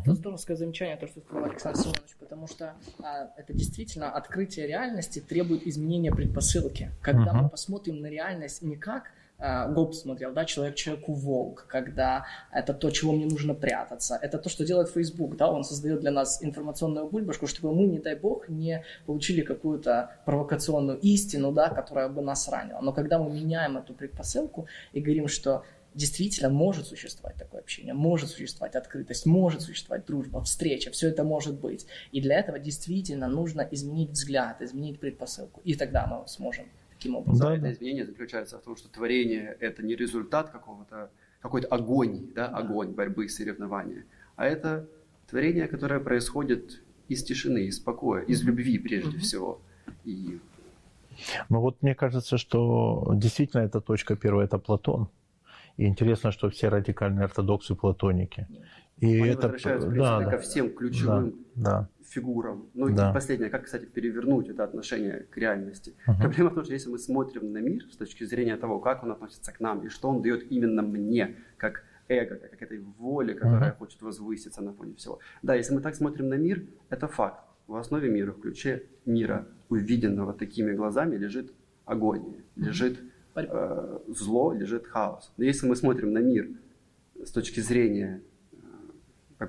Это здоровское замечание, то, что сказал Александр Семенович, потому что а, это действительно открытие реальности требует изменения предпосылки. Когда uh-huh. мы посмотрим на реальность не как а, Гоб смотрел, да, человек человеку волк, когда это то, чего мне нужно прятаться. Это то, что делает Facebook, да, он создает для нас информационную бульбашку, чтобы мы, не дай бог, не получили какую-то провокационную истину, да, которая бы нас ранила. Но когда мы меняем эту предпосылку и говорим, что действительно может существовать такое общение, может существовать открытость, может существовать дружба, встреча, все это может быть. И для этого действительно нужно изменить взгляд, изменить предпосылку. И тогда мы сможем таким образом. Да, это изменение заключается в том, что творение – это не результат какого-то, какой-то огонь, да, огонь борьбы, соревнования, а это творение, которое происходит из тишины, из покоя, из любви прежде всего. И... Ну вот мне кажется, что действительно эта точка первая – это Платон – и интересно, что все радикальные ортодоксы платоники. И Они это возвращаются, да, да, ко всем ключевым да, фигурам. Ну да. и последнее, как, кстати, перевернуть это отношение к реальности. Угу. Проблема в том, что если мы смотрим на мир с точки зрения того, как он относится к нам и что он дает именно мне, как эго, как этой воле, которая uh хочет возвыситься на фоне всего. Да, если мы так смотрим на мир, это факт. В основе мира, в ключе мира, увиденного такими глазами, лежит агония, лежит э, зло, лежит хаос. Но если мы смотрим на мир с точки зрения э,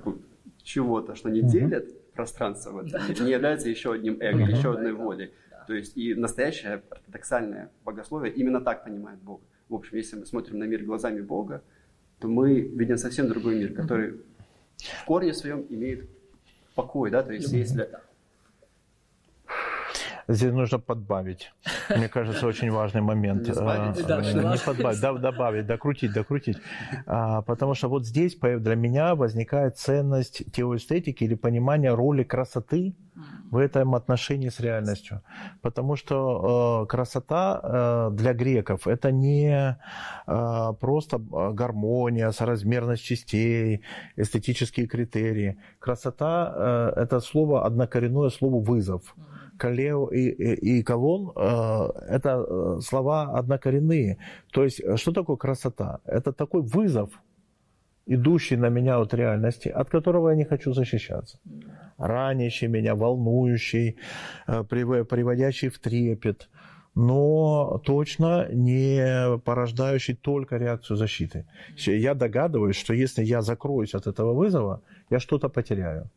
чего-то, что не uh делит пространство в этом, не является еще одним эго, еще одной волей. То есть и настоящее ортодоксальное богословие именно так понимает Бога. В общем, если мы смотрим на мир глазами Бога, то мы видим совсем другой мир, который в корне своем имеет покой, да, то есть если Здесь нужно подбавить. Мне кажется, очень важный момент. Не, а, подбавить, да, добавить, докрутить, докрутить. А, потому что вот здесь для меня возникает ценность теоэстетики или понимания роли красоты в этом отношении с реальностью. Потому что э, красота э, для греков это не э, просто гармония, соразмерность частей, эстетические критерии. Красота это слово однокоренное слово вызов. Калео и, и, и Колон э, – это э, слова однокоренные. То есть, что такое красота? Это такой вызов, идущий на меня от реальности, от которого я не хочу защищаться. Ранящий меня, волнующий, э, приводящий в трепет, но точно не порождающий только реакцию защиты. Я догадываюсь, что если я закроюсь от этого вызова, я что-то потеряю.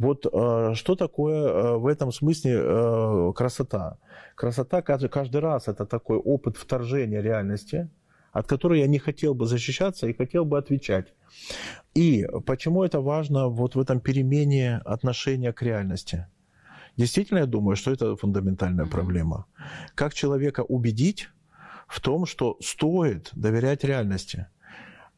Вот э, что такое э, в этом смысле э, красота? Красота каждый раз это такой опыт вторжения реальности, от которой я не хотел бы защищаться и хотел бы отвечать. И почему это важно вот в этом перемене отношения к реальности? Действительно, я думаю, что это фундаментальная проблема. Как человека убедить в том, что стоит доверять реальности –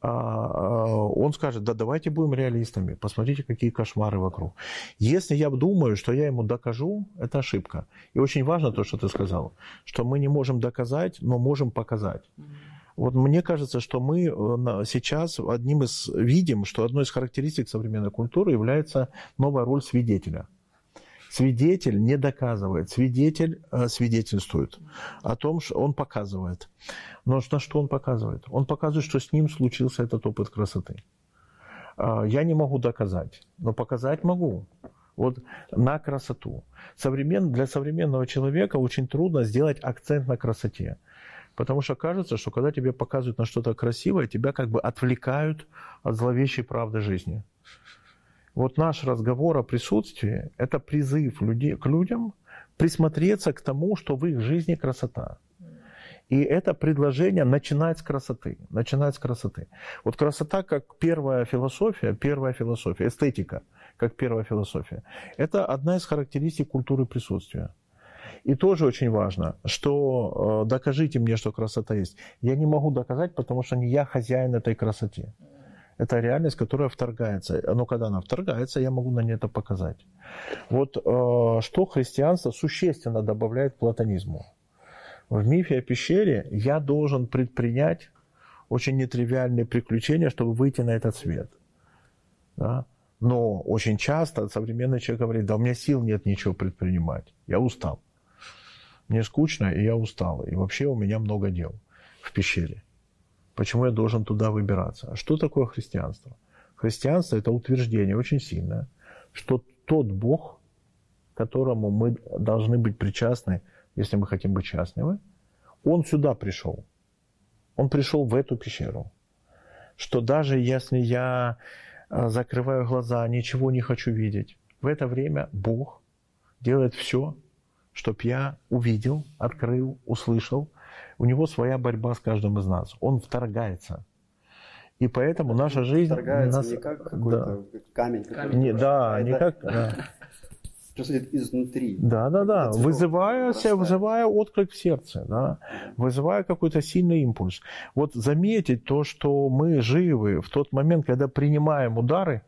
он скажет, да давайте будем реалистами, посмотрите, какие кошмары вокруг. Если я думаю, что я ему докажу, это ошибка. И очень важно то, что ты сказал, что мы не можем доказать, но можем показать. Вот мне кажется, что мы э, сейчас одним из видим, что одной из характеристик современной культуры является новая роль свидетеля. Свидетель не доказывает, свидетель э, свидетельствует о том, что он показывает. Но на что он показывает? Он показывает, что с ним случился этот опыт красоты. Э, я не могу доказать, но показать могу. Вот на красоту. Современ, для современного человека очень трудно сделать акцент на красоте. Потому что кажется, что когда тебе показывают на что-то красивое, тебя как бы отвлекают от зловещей правды жизни. Вот наш разговор о присутствии – это призыв людей, к людям присмотреться к тому, что в их жизни красота. И это предложение начинать с красоты. Начинать с красоты. Вот красота как первая философия, первая философия, эстетика как первая философия. Это одна из характеристик культуры присутствия. И тоже очень важно, что э, докажите мне, что красота есть. Я не могу доказать, потому что не я хозяин этой красоты. Это реальность, которая вторгается. Но когда она вторгается, я могу на ней это показать. Вот э, что христианство существенно добавляет к платонизму. В мифе о пещере я должен предпринять очень нетривиальные приключения, чтобы выйти на этот свет. Да? Но очень часто современный человек говорит, да у меня сил нет ничего предпринимать, я устал. Мне скучно, и я устал. И вообще у меня много дел в пещере. Почему я должен туда выбираться? А что такое христианство? христианство – это утверждение очень сильное, что тот Бог, которому мы должны быть причастны, если мы хотим быть счастливы, Он сюда пришел. Он пришел в эту пещеру. Что даже если я а, закрываю глаза, ничего не хочу видеть, в это время Бог делает все, чтобы я увидел, открыл, услышал. У него своя борьба с каждым из нас. Он вторгается. И поэтому наша жизнь... Вторгается нас... не как какой-то да. камень. камень не, да, не как... Да. Происходит изнутри. Да, да, да. Вызывая, себя, вызывая отклик в сердце, да? вызывая какой-то сильный импульс. Вот заметить то, что мы живы в тот момент, когда принимаем удары,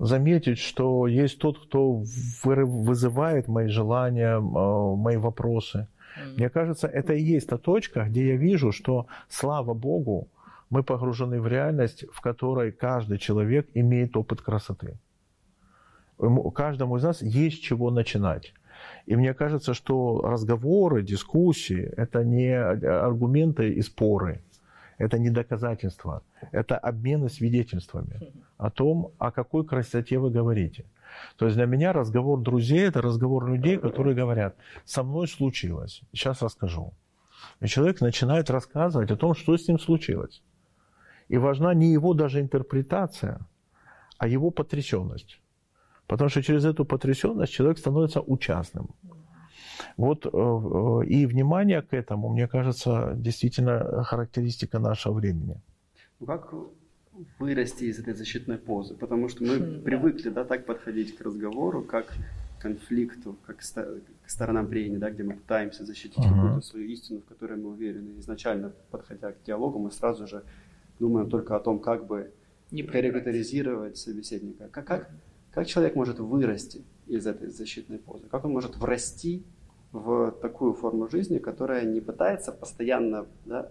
заметить, что есть тот, кто вызывает мои желания, а, мои вопросы. Мне кажется, это и есть та точка, где я вижу, что, слава Богу, мы погружены в реальность, в которой каждый человек имеет опыт красоты. Каждому из нас есть чего начинать. И мне кажется, что разговоры, дискуссии – это не аргументы и споры – это не доказательство, это обмены свидетельствами о том, о какой красоте вы говорите. То есть для меня разговор друзей – это разговор людей, которые говорят, со мной случилось, сейчас расскажу. И человек начинает рассказывать о том, что с ним случилось. И важна не его даже интерпретация, а его потрясенность. Потому что через эту потрясенность человек становится участным. Вот э, э, и внимание к этому, мне кажется, действительно характеристика нашего времени. Как вырасти из этой защитной позы? Потому что мы хм, привыкли да, так подходить к разговору, как к конфликту, как к сторонам прения, да, где мы пытаемся защитить uh-huh. какую-то свою истину, в которой мы уверены. Изначально, подходя к диалогу, мы сразу же думаем только о том, как бы не карикатуризировать собеседника. Как, как, как человек может вырасти из этой защитной позы? Как он может врасти в такую форму жизни, которая не пытается постоянно да,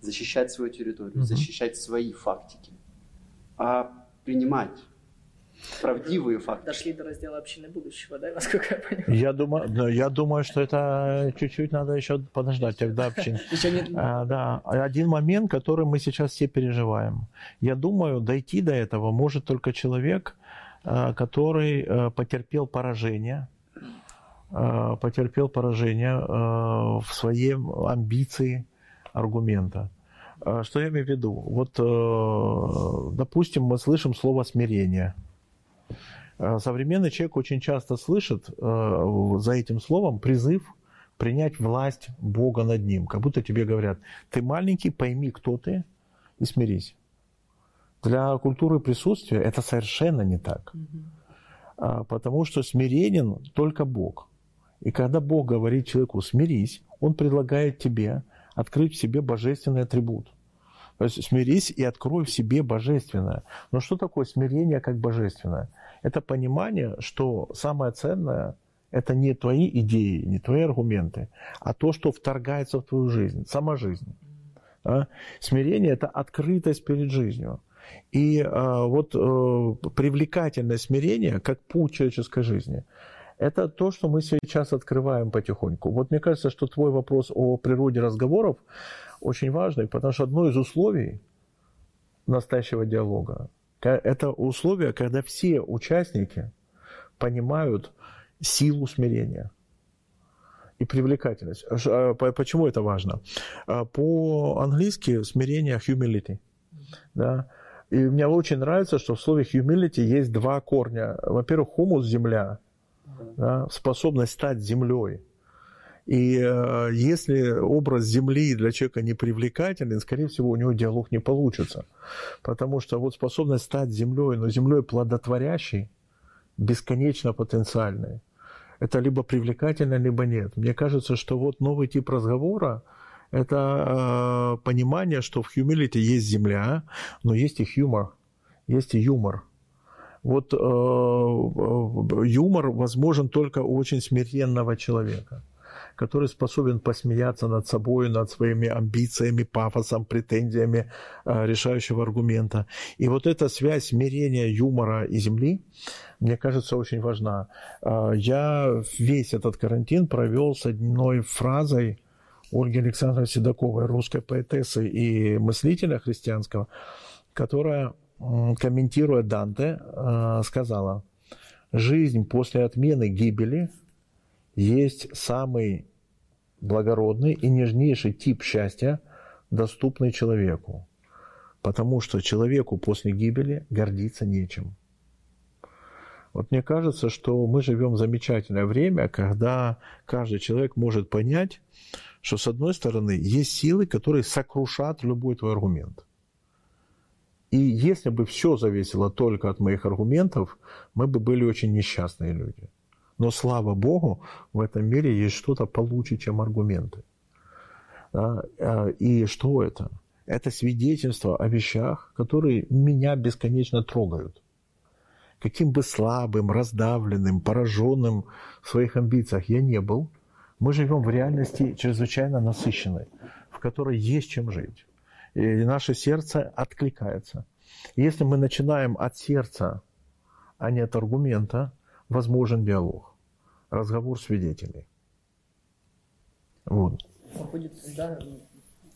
защищать свою территорию, угу. защищать свои фактики, а принимать правдивые факты. Дошли до раздела общины будущего, да, насколько я понимаю? Я думаю, я думаю, что это чуть-чуть надо еще подождать тогда общин. Еще не... а, да, один момент, который мы сейчас все переживаем. Я думаю, дойти до этого может только человек, а, который а, потерпел поражение, Э, потерпел поражение э, в своей амбиции аргумента. Э, что я имею в виду? Вот, допустим, мы слышим слово смирение. Современный человек очень часто слышит за этим словом призыв принять власть Бога над ним. Как будто тебе говорят, ты маленький, пойми, кто ты, и смирись. Для культуры присутствия это совершенно не так. Потому что смиренен только Бог. И когда Бог говорит человеку «смирись», Он предлагает тебе открыть в себе божественный атрибут. То есть смирись и открой в себе божественное. Но что такое смирение как божественное? Это понимание, что самое ценное – это не твои идеи, не твои аргументы, а то, что вторгается в твою жизнь, сама жизнь. А? Смирение – это открытость перед жизнью. И а, вот а, привлекательное смирение как путь человеческой жизни – это то, что мы сейчас открываем потихоньку. Вот мне кажется, что твой вопрос о природе разговоров очень важный, потому что одно из условий настоящего диалога – это условие, когда все участники понимают силу смирения и привлекательность. А, почему это важно? А, по-английски смирение – humility. Да? И мне очень нравится, что в слове humility есть два корня. Во-первых, хумус – земля – да, способность стать землей. И э, если образ Земли для человека не привлекателен, скорее всего, у него диалог не получится. Потому что вот способность стать землей, но землей плодотворящей, бесконечно потенциальной, это либо привлекательно, либо нет. Мне кажется, что вот новый тип разговора – это э, понимание, что в humility есть земля, но есть и юмор, есть и юмор – вот э, юмор возможен только у очень смиренного человека который способен посмеяться над собой, над своими амбициями, пафосом, претензиями э, решающего аргумента. И вот эта связь смирения, юмора и земли, мне кажется, очень важна. Э, я весь этот карантин провел с одной фразой Ольги Александровны Седоковой, русской поэтессы и мыслителя христианского, которая комментируя Данте, э, сказала, жизнь после отмены гибели есть самый благородный и нежнейший тип счастья, доступный человеку. Потому что человеку после гибели гордиться нечем. Вот мне кажется, что мы живем в замечательное время, когда каждый человек может понять, что с одной стороны есть силы, которые сокрушат любой твой аргумент. И если бы все зависело только от моих аргументов, мы бы были очень несчастные люди. Но слава Богу, в этом мире есть что-то получше, чем аргументы. А, и что это? Это свидетельство о вещах, которые меня бесконечно трогают. Каким бы слабым, раздавленным, пораженным в своих амбициях я не был, мы живем в реальности чрезвычайно насыщенной, в которой есть чем жить. И наше сердце откликается. Если мы начинаем от сердца, а не от аргумента, возможен диалог, разговор свидетелей. Вот. Будет, да,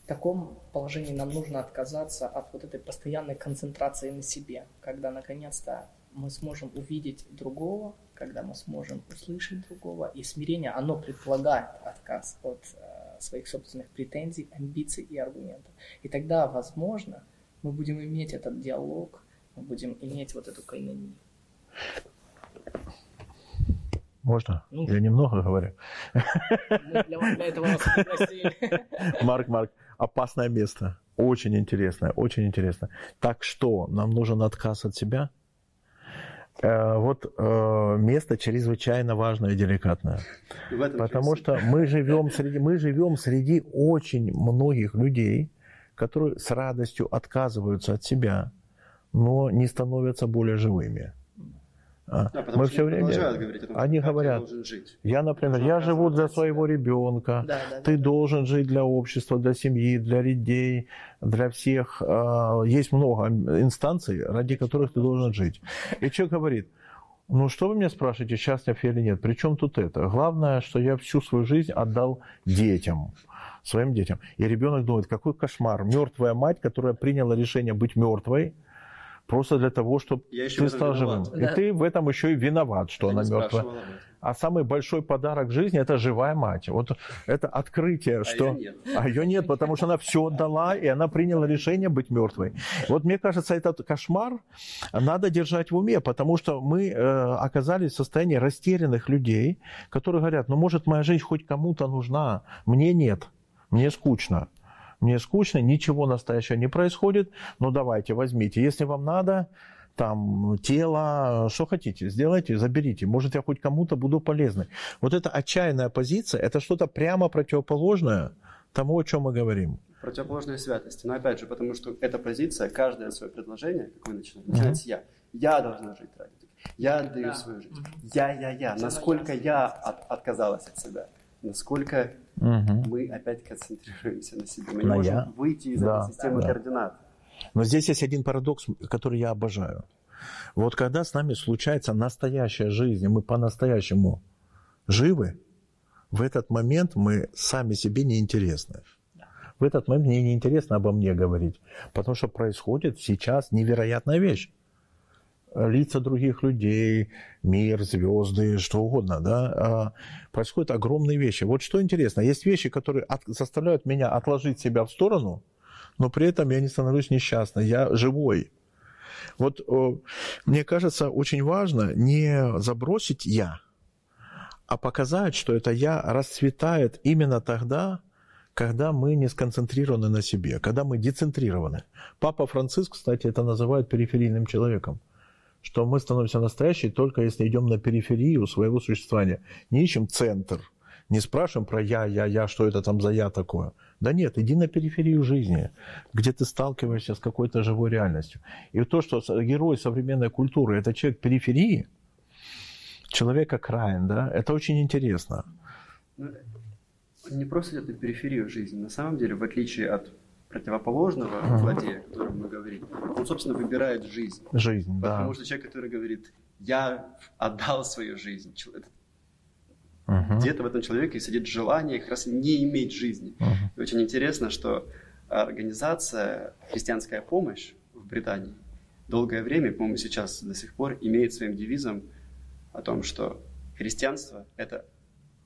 в таком положении нам нужно отказаться от вот этой постоянной концентрации на себе, когда наконец-то мы сможем увидеть другого, когда мы сможем услышать другого. И смирение, оно предполагает отказ от своих собственных претензий, амбиций и аргументов. И тогда, возможно, мы будем иметь этот диалог, мы будем иметь вот эту кайнонию. Можно? Ну, Я немного говорю. для, для этого вас Марк, Марк, опасное место. Очень интересное, очень интересно. Так что, нам нужен отказ от себя? Э, вот э, место чрезвычайно важное и деликатное. Потому что мы живем, среди, мы живем среди очень многих людей, которые с радостью отказываются от себя, но не становятся более живыми. А, да, мы все время говорить о том, они говорят, я, жить. я, например, я живу для своего ребенка, да, да, ты да. должен жить для общества, для семьи, для людей, для всех. А, есть много инстанций, ради которых ты должен жить. И человек говорит, ну что вы меня спрашиваете, счастлив я или нет? Причем тут это? Главное, что я всю свою жизнь отдал детям своим детям. И ребенок думает, какой кошмар. Мертвая мать, которая приняла решение быть мертвой, просто для того, чтобы я ты стал живым. Да. И ты в этом еще и виноват, что я она мертвая. А самый большой подарок жизни это живая мать. Вот это открытие, а что... Ее нет. А ее нет, потому что она все отдала, и она приняла решение быть мертвой. Вот мне кажется, этот кошмар надо держать в уме, потому что мы э, оказались в состоянии растерянных людей, которые говорят, ну может моя жизнь хоть кому-то нужна, мне нет, мне скучно мне скучно, ничего настоящего не происходит, ну давайте, возьмите, если вам надо, там, тело, что хотите, сделайте, заберите. Может, я хоть кому-то буду полезной. Вот эта отчаянная позиция, это что-то прямо противоположное тому, о чем мы говорим. Противоположная святости. Но опять же, потому что эта позиция, каждое свое предложение, как вы начинаете, начинаете я. Я должна жить ради Я отдаю да. свою жизнь. Я, я, я. Насколько я от, отказалась от себя насколько угу. мы опять концентрируемся на себе. Мы на не можем я? выйти из да, этой системы да. координат. Но здесь есть один парадокс, который я обожаю. Вот когда с нами случается настоящая жизнь, и мы по-настоящему живы, в этот момент мы сами себе неинтересны. В этот момент мне неинтересно обо мне говорить, потому что происходит сейчас невероятная вещь лица других людей, мир, звезды, что угодно, да, а, происходят огромные вещи. Вот что интересно, есть вещи, которые от, заставляют меня отложить себя в сторону, но при этом я не становлюсь несчастным, я живой. Вот мне кажется, очень важно не забросить я, а показать, что это я расцветает именно тогда, когда мы не сконцентрированы на себе, когда мы децентрированы. Папа Франциск, кстати, это называет периферийным человеком что мы становимся настоящими только если идем на периферию своего существования. Не ищем центр, не спрашиваем про я, я, я, что это там за я такое. Да нет, иди на периферию жизни, где ты сталкиваешься с какой-то живой реальностью. И то, что герой современной культуры – это человек периферии, человек окраин, да, это очень интересно. Ну, не просто идет на периферию жизни. На самом деле, в отличие от противоположного злодея, о котором мы говорим, он, собственно, выбирает жизнь. Жизнь, да. Потому что человек, который говорит, я отдал свою жизнь, uh-huh. где-то в этом человеке сидит желание как раз не иметь жизни. Uh-huh. И очень интересно, что организация «Христианская помощь» в Британии долгое время, по-моему, сейчас до сих пор имеет своим девизом о том, что христианство – это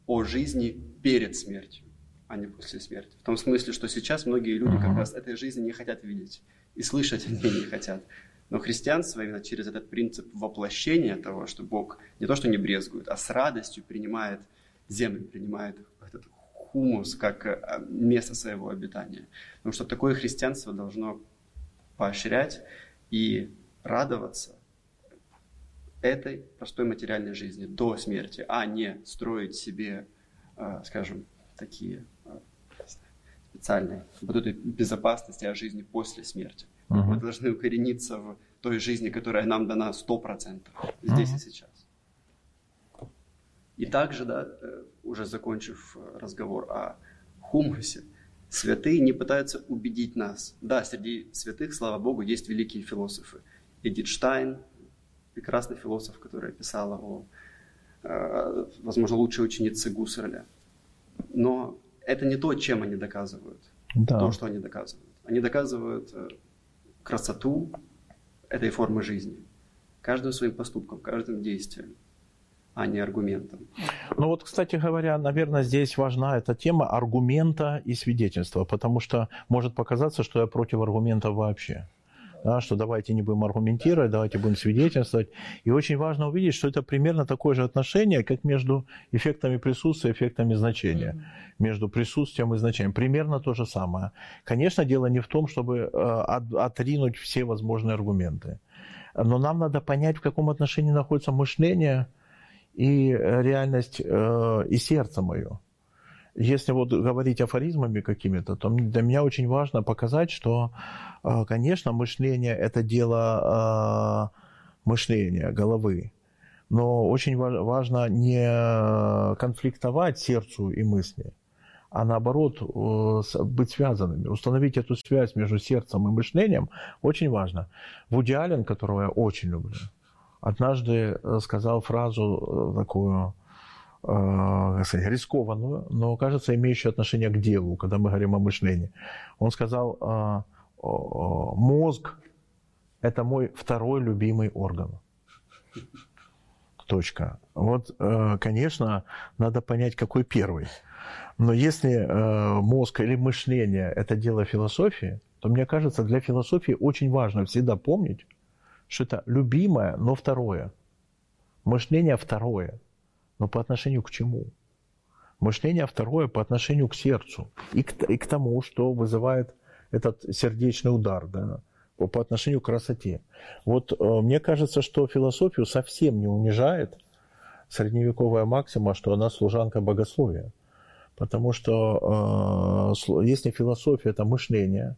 о жизни перед смертью, а не после смерти. В том смысле, что сейчас многие люди как раз этой жизни не хотят видеть и слышать о ней не хотят. Но христианство именно через этот принцип воплощения того, что Бог не то что не брезгует, а с радостью принимает землю, принимает этот хумус как э, место своего обитания. Потому что такое христианство должно поощрять и радоваться этой простой материальной жизни до смерти, а не строить себе, э, скажем, такие э, специальные институты безопасности о жизни после смерти. Uh-huh. Мы должны укорениться в той жизни, которая нам дана 100% здесь uh-huh. и сейчас. И также, да, э, уже закончив разговор о хумусе, святые не пытаются убедить нас. Да, среди святых, слава Богу, есть великие философы. Эдит Штайн, прекрасный философ, которая писала о, э, возможно, лучшей ученице Гуссерля. Но это не то, чем они доказывают. Да. То, что они доказывают. Они доказывают э, красоту этой формы жизни. Каждым своим поступком, каждым действием, а не аргументом. Ну вот, кстати говоря, наверное, здесь важна эта тема аргумента и свидетельства, потому что может показаться, что я против аргумента вообще да, что давайте не будем аргументировать, давайте будем свидетельствовать. И очень важно увидеть, что это примерно такое же отношение, как между эффектами присутствия и эффектами значения. Mm-hmm. Между присутствием и значением. Примерно то же самое. Конечно, дело не в том, чтобы э, отринуть все возможные аргументы. Но нам надо понять, в каком отношении находится мышление и реальность э, и сердце мое если вот говорить афоризмами какими-то, то для меня очень важно показать, что, а, конечно, мышление – это дело а, мышления, головы. Но очень важно не конфликтовать сердцу и мысли, а наоборот быть связанными. Установить эту связь между сердцем и мышлением очень важно. Вуди Аллен, которого я очень люблю, однажды э, сказал фразу э, такую – сказать, рискованную, но, кажется, имеющую отношение к делу, когда мы говорим о мышлении. Он сказал, э, мозг – это мой второй любимый орган. Точка. Вот, э, конечно, надо понять, какой первый. Но если э, мозг или мышление – это дело философии, то, мне кажется, для философии очень важно всегда помнить, что это любимое, но второе. Мышление второе – но по отношению к чему? Мышление второе по отношению к сердцу и к, и к тому, что вызывает этот сердечный удар, да, по, отношению к красоте. Вот э, мне кажется, что философию совсем не унижает средневековая максима, что она служанка богословия. Потому что э, если философия – это мышление,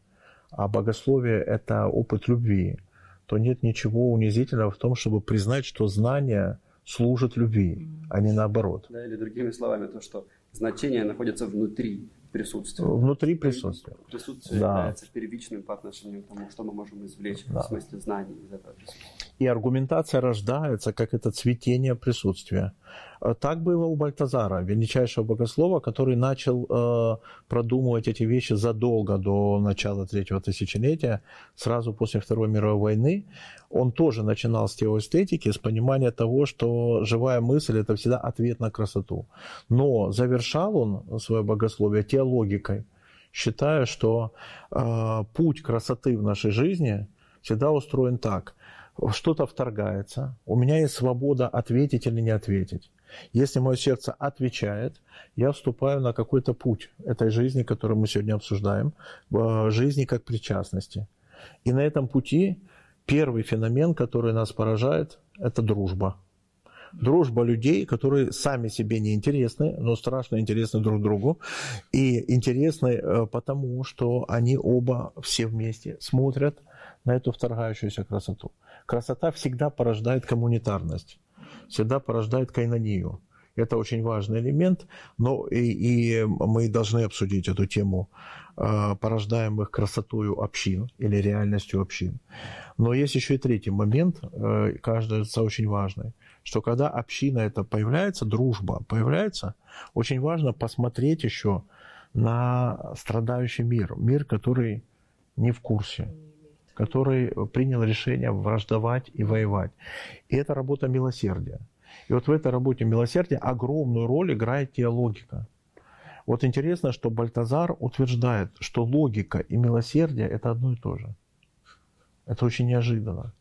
а богословие – это опыт любви, то нет ничего унизительного в том, чтобы признать, что знание – служат любви, а не наоборот. Да, или другими словами, то, что значение находится внутри присутствия. Внутри присутствия. Присутствие да. является первичным по отношению к тому, что мы можем извлечь да. в смысле знаний из этого присутствия. И аргументация рождается как это цветение присутствия. Э, так было у Бальтазара, величайшего богослова, который начал э, продумывать эти вещи задолго до начала третьего тысячелетия, сразу после Второй мировой войны. Он тоже начинал с теоэстетики, с понимания того, что живая мысль – это всегда ответ на красоту. Но завершал он свое богословие теологикой, считая, что э, путь красоты в нашей жизни всегда устроен так – что-то вторгается, у меня есть свобода ответить или не ответить. Если мое сердце отвечает, я вступаю на какой-то путь этой жизни, которую мы сегодня обсуждаем, жизни как причастности. И на этом пути первый феномен, который нас поражает, это дружба. Дружба людей, которые сами себе не интересны, но страшно интересны друг другу. И интересны э, потому, что они оба все вместе смотрят на эту вторгающуюся красоту. Красота всегда порождает коммунитарность всегда порождает кайнонию. Это очень важный элемент, но и, и мы должны обсудить эту тему э, порождаемых красотою общин или реальностью общин. Но есть еще и третий момент, э, кажется очень важный, что когда община это появляется, дружба появляется, очень важно посмотреть еще на страдающий мир, мир, который не в курсе, который принял решение враждовать и воевать. И это работа милосердия. И вот в этой работе милосердия огромную роль играет теологика. Вот интересно, что Бальтазар утверждает, что логика и милосердие – это одно и то же. Это очень неожиданно.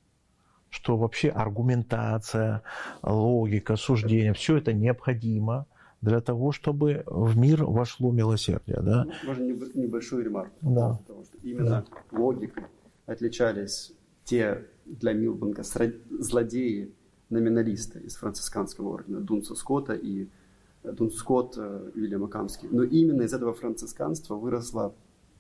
Что вообще аргументация, логика, суждение, все это необходимо для того, чтобы в мир вошло милосердие. Да? Можно небольшую ремарку. Да. Потому что именно да. логикой отличались те для Милбанка злодеи, номиналисты из францисканского ордена Дунса Скотта и Дун Скотт, э, Вильям Камский. Но именно из этого францисканства выросло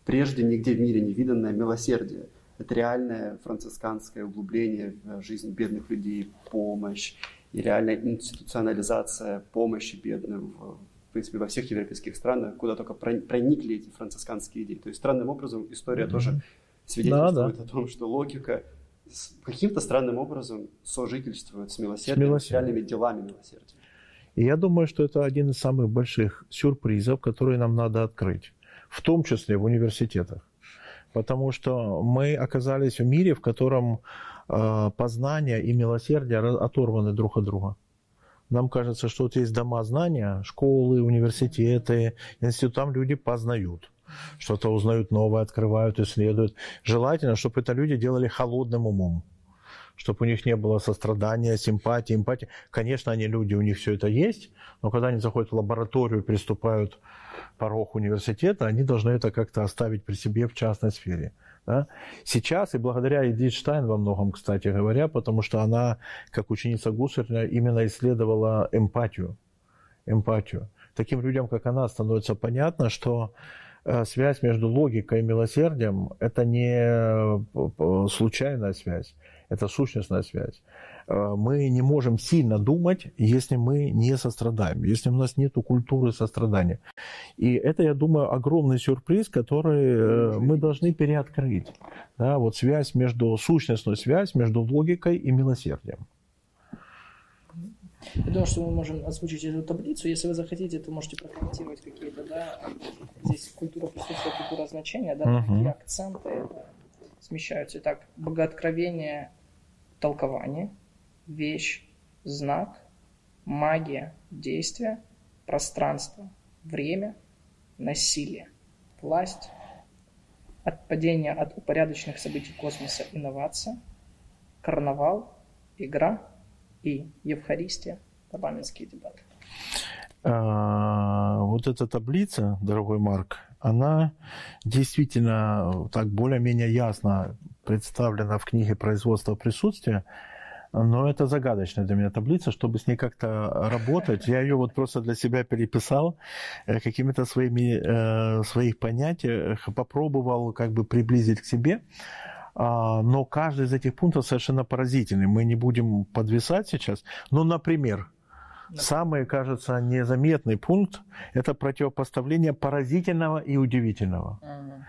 прежде нигде в мире невиданное милосердие. Это реальное францисканское углубление в жизнь бедных людей, помощь и реальная институционализация помощи бедным в, в принципе, во всех европейских странах, куда только проникли эти францисканские идеи. То есть странным образом история mm-hmm. тоже свидетельствует да, да. о том, что логика каким-то странным образом сожительствует с милосердием, с, милосердием. с реальными делами милосердия. И я думаю, что это один из самых больших сюрпризов, которые нам надо открыть, в том числе в университетах. Потому что мы оказались в мире, в котором э, познание и милосердие оторваны друг от друга. Нам кажется, что вот есть дома знания, школы, университеты, институты, там люди познают. Что-то узнают новое, открывают, исследуют. Желательно, чтобы это люди делали холодным умом чтобы у них не было сострадания, симпатии, эмпатии. Конечно, они люди, у них все это есть, но когда они заходят в лабораторию, приступают порог университета, они должны это как-то оставить при себе в частной сфере. Да? Сейчас, и благодаря Эдит Штайн во многом, кстати говоря, потому что она, как ученица Гуссерля, именно исследовала эмпатию. эмпатию. Таким людям, как она, становится понятно, что связь между логикой и милосердием – это не э, случайная связь это сущностная связь. Э, мы не можем сильно думать, если мы не сострадаем, если у нас нет культуры сострадания. И это, я думаю, огромный сюрприз, который э, мы должны переоткрыть. Да, вот связь между, сущностную связь между логикой и милосердием. Я думаю, что мы можем озвучить эту таблицу. Если вы захотите, то можете прокомментировать какие-то, да, здесь культура присутствия, культура значения, да, uh-huh. какие акценты смещаются. Итак, богооткровение толкование, вещь, знак, магия, действие, пространство, время, насилие, власть, отпадение от упорядоченных событий космоса, инновация, карнавал, игра и Евхаристия, парламентские дебаты. А, вот эта таблица, дорогой Марк, она действительно так более-менее ясно представлена в книге «Производство присутствия», но это загадочная для меня таблица, чтобы с ней как-то работать. Я ее вот просто для себя переписал, э, какими-то своими, э, своих понятиях попробовал как бы приблизить к себе. А, но каждый из этих пунктов совершенно поразительный. Мы не будем подвисать сейчас. Ну, например, Самый, кажется, незаметный пункт – это противопоставление поразительного и удивительного. Угу.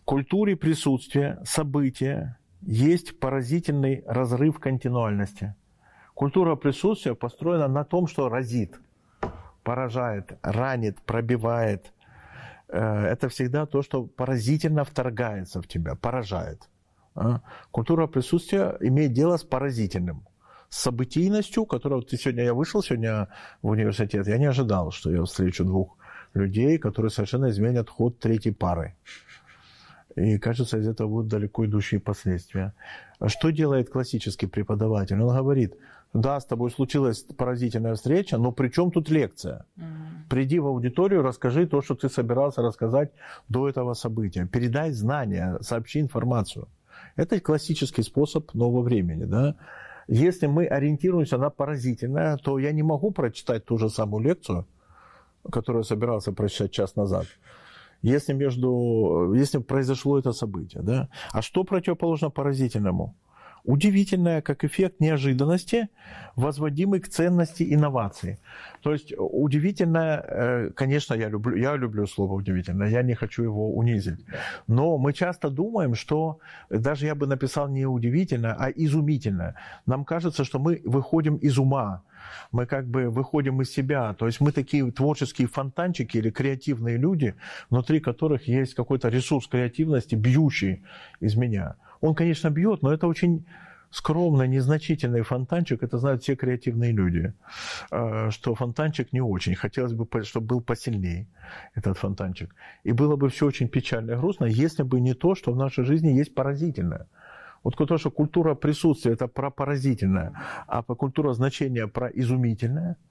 В культуре присутствия, события есть поразительный разрыв континуальности. Культура присутствия построена на том, что разит, поражает, ранит, пробивает. Э, это всегда то, что поразительно вторгается в тебя, поражает. А? Культура присутствия имеет дело с поразительным – событийностью, которую ты сегодня, я вышел сегодня в университет, я не ожидал, что я встречу двух людей, которые совершенно изменят ход третьей пары. И кажется, из этого будут далеко идущие последствия. А что делает классический преподаватель? Он говорит, да, с тобой случилась поразительная встреча, но при чем тут лекция? Приди в аудиторию, расскажи то, что ты собирался рассказать до этого события. Передай знания, сообщи информацию. Это классический способ нового времени. Да? Если мы ориентируемся на поразительное, то я не могу прочитать ту же самую лекцию, которую собирался прочитать час назад, если, между, если произошло это событие. Да? А что противоположно поразительному? Удивительное, как эффект неожиданности, возводимый к ценности инновации. То есть удивительное, э, конечно, я люблю, я люблю слово удивительное, я не хочу его унизить. Но мы часто думаем, что даже я бы написал не удивительное, а изумительное. Нам кажется, что мы выходим из ума, мы как бы выходим из себя. То есть мы такие творческие фонтанчики или креативные люди, внутри которых есть какой-то ресурс креативности, бьющий из меня. Он, конечно, бьет, но это очень скромный, незначительный фонтанчик, это знают все креативные люди, а, что фонтанчик не очень. Хотелось бы, чтобы был посильнее этот фонтанчик. И было бы все очень печально и грустно, если бы не то, что в нашей жизни есть поразительное. Вот то, что культура присутствия – это про поразительное, а культура значения про изумительное –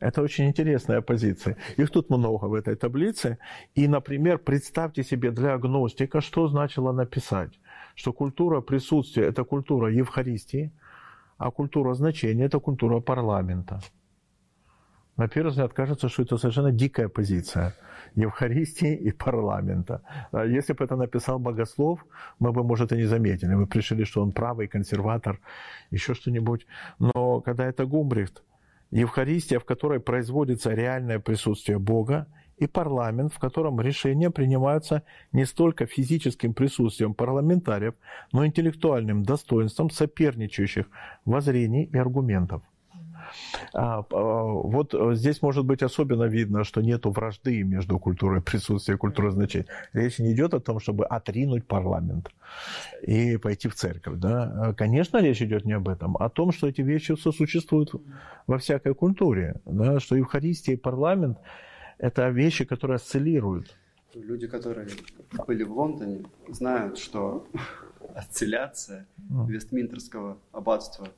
это очень интересная позиция. Их тут много в этой таблице. И, например, представьте себе для агностика, что значило написать что культура присутствия – это культура Евхаристии, а культура значения – это культура парламента. На первый взгляд кажется, что это совершенно дикая позиция Евхаристии и парламента. А если бы это написал богослов, мы бы, может, и не заметили. Мы пришли, что он правый, консерватор, еще что-нибудь. Но когда это Гумбрихт, Евхаристия, в которой производится реальное присутствие Бога, и парламент, в котором решения принимаются не столько физическим присутствием парламентариев, но интеллектуальным достоинством соперничающих воззрений и аргументов. А, а, вот здесь может быть особенно видно, что нет вражды между культурой присутствия и культурой значения. Речь не идет о том, чтобы отринуть парламент и пойти в церковь. Да? Конечно, речь идет не об этом, а о том, что эти вещи сосуществуют во всякой культуре. Да? Что Евхаристия и парламент это вещи, которые осциллируют. Люди, которые были в Лондоне, знают, что осцилляция mm. Вестминтерского аббатства,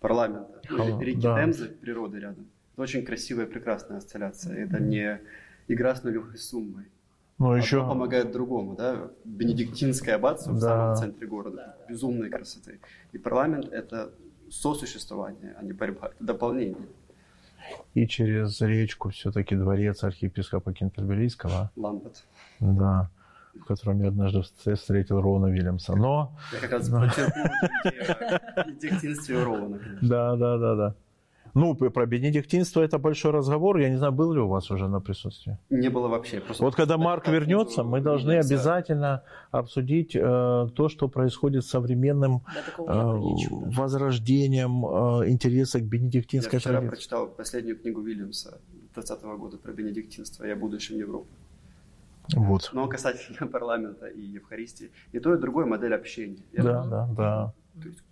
парламента, oh, реки да. Темзы, природы рядом, это очень красивая, прекрасная осцилляция. Это не игра с нулевой суммой. Ну, Одно еще... помогает другому, да? Бенедиктинское аббатство да. в самом центре города, безумной красоты. И парламент – это сосуществование, а не борьба, это дополнение и через речку все-таки дворец архиепископа Кентерберийского. Ламбет. Да, в котором я однажды встретил Роуна Вильямса. Но... Я как раз подчеркнул идею Роуна. Да, да, да, да. Ну, про бенедиктинство это большой разговор. Я не знаю, был ли у вас уже на присутствии? Не было вообще. Просто вот когда Марк вернется, мы должны обязательно обсудить э, то, что происходит с современным э, возрождением э, интереса к бенедиктинской Я вчера традиции. прочитал последнюю книгу Вильямса 2020 года про бенедиктинство и о будущем Европы. Вот. Но касательно парламента и Евхаристии, и то, и другое модель общения. Я да, думаю, да, да. То есть,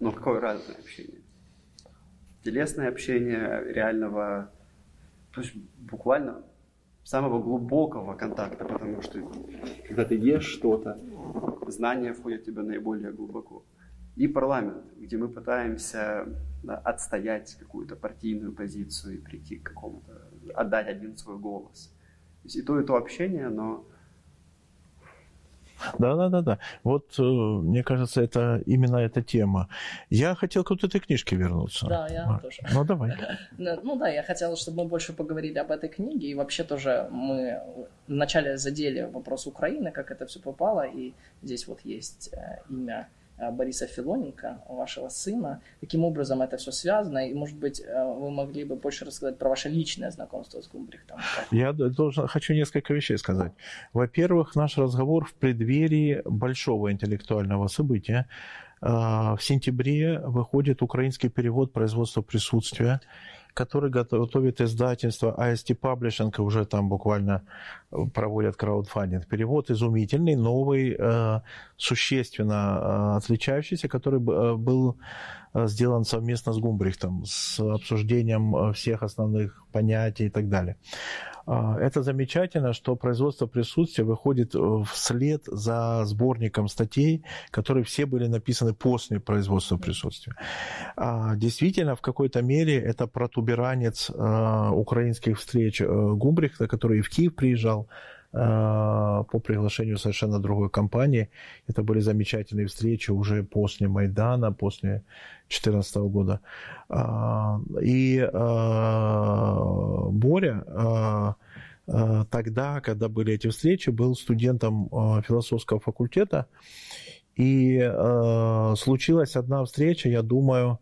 но какое разное общение? Телесное общение, реального, то есть буквально самого глубокого контакта, потому что когда ты ешь что-то, знания входят в тебя наиболее глубоко. И парламент, где мы пытаемся да, отстоять какую-то партийную позицию и прийти к какому-то, отдать один свой голос. То есть и то, и то общение, но да, да, да, да. Вот э, мне кажется, это именно эта тема. Я хотел к вот этой книжке вернуться. Да, я а, тоже. Ну давай. Ну да, я хотел, чтобы мы больше поговорили об этой книге. И вообще тоже мы вначале задели вопрос Украины, как это все попало. И здесь вот есть э, имя Бориса Филоненко, вашего сына. Каким образом это все связано? И, может быть, э, вы могли бы больше рассказать про ваше личное знакомство с Гумбрихтом? Я должен, хочу несколько вещей сказать. Во-первых, наш разговор в преддверии большого интеллектуального события. Э, в сентябре выходит украинский перевод производства присутствия который готовит издательство AST Publishing, уже там буквально э, проводят краудфандинг. Перевод изумительный, новый, э, существенно э, отличающийся, который был сделан совместно с Гумбрихтом, с обсуждением всех основных понятий и так далее. А, это замечательно, что производство присутствия выходит э, вслед за сборником статей, которые все были написаны после производства присутствия. А, действительно, в какой-то мере это протуберанец э, украинских встреч э, Гумбрихта, который и в Киев приезжал, по приглашению совершенно другой компании. Это были замечательные встречи уже после Майдана, после 2014 года. А, и а, Боря а, тогда, когда были эти встречи, был студентом философского факультета. И случилась одна встреча, я думаю,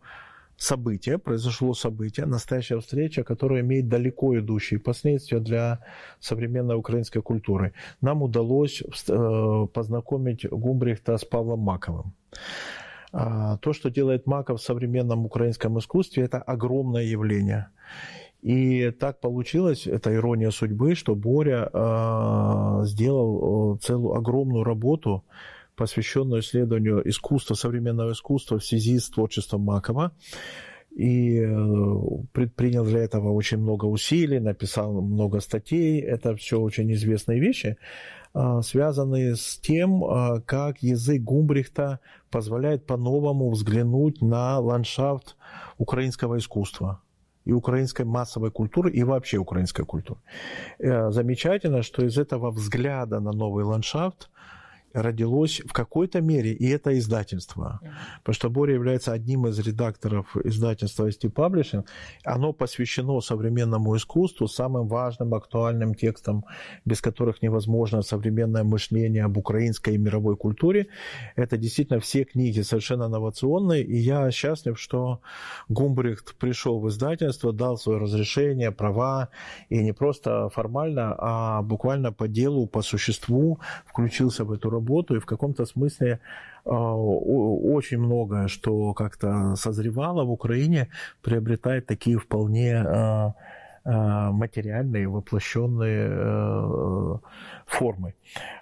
событие, произошло событие, настоящая встреча, которая имеет далеко идущие последствия для современной украинской культуры. Нам удалось э, познакомить Гумбрихта с Павлом Маковым. А, то, что делает Маков в современном украинском искусстве, это огромное явление. И так получилось, это ирония судьбы, что Боря э, сделал целую огромную работу посвященную исследованию искусства, современного искусства в связи с творчеством Макова и э, предпринял для этого очень много усилий, написал много статей. Это все очень известные вещи, а, связанные с тем, а, как язык Гумбрихта позволяет по-новому взглянуть на ландшафт украинского искусства и украинской массовой культуры, и вообще украинской культуры. Э, замечательно, что из этого взгляда на новый ландшафт родилось в какой-то мере и это издательство. Потому что Боря является одним из редакторов издательства ST Publishing. Оно посвящено современному искусству, самым важным, актуальным текстам, без которых невозможно современное мышление об украинской и мировой культуре. Это действительно все книги совершенно инновационные. И я счастлив, что Гумбрихт пришел в издательство, дал свое разрешение, права, и не просто формально, а буквально по делу, по существу включился в эту работу работу, и в каком-то смысле а, очень многое, что как-то созревало в Украине, приобретает такие вполне а, а, материальные, воплощенные э, формы.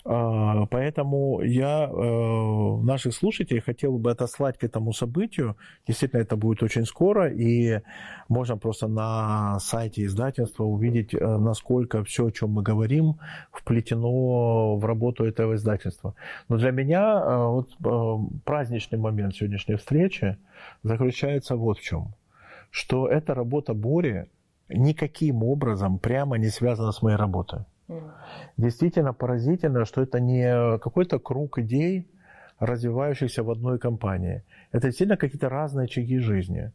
А, поэтому я э, наших слушателей хотел бы отослать к этому событию. Действительно, это будет очень скоро, и можно просто на сайте издательства увидеть, э, насколько все, о чем мы говорим, вплетено в работу этого издательства. Но для меня э, вот, праздничный момент сегодняшней встречи заключается вот в чем. Что эта работа Бори никаким образом прямо не связана с моей работой. Действительно поразительно, что это не какой-то круг идей, развивающихся в одной компании. Это действительно какие-то разные очаги жизни.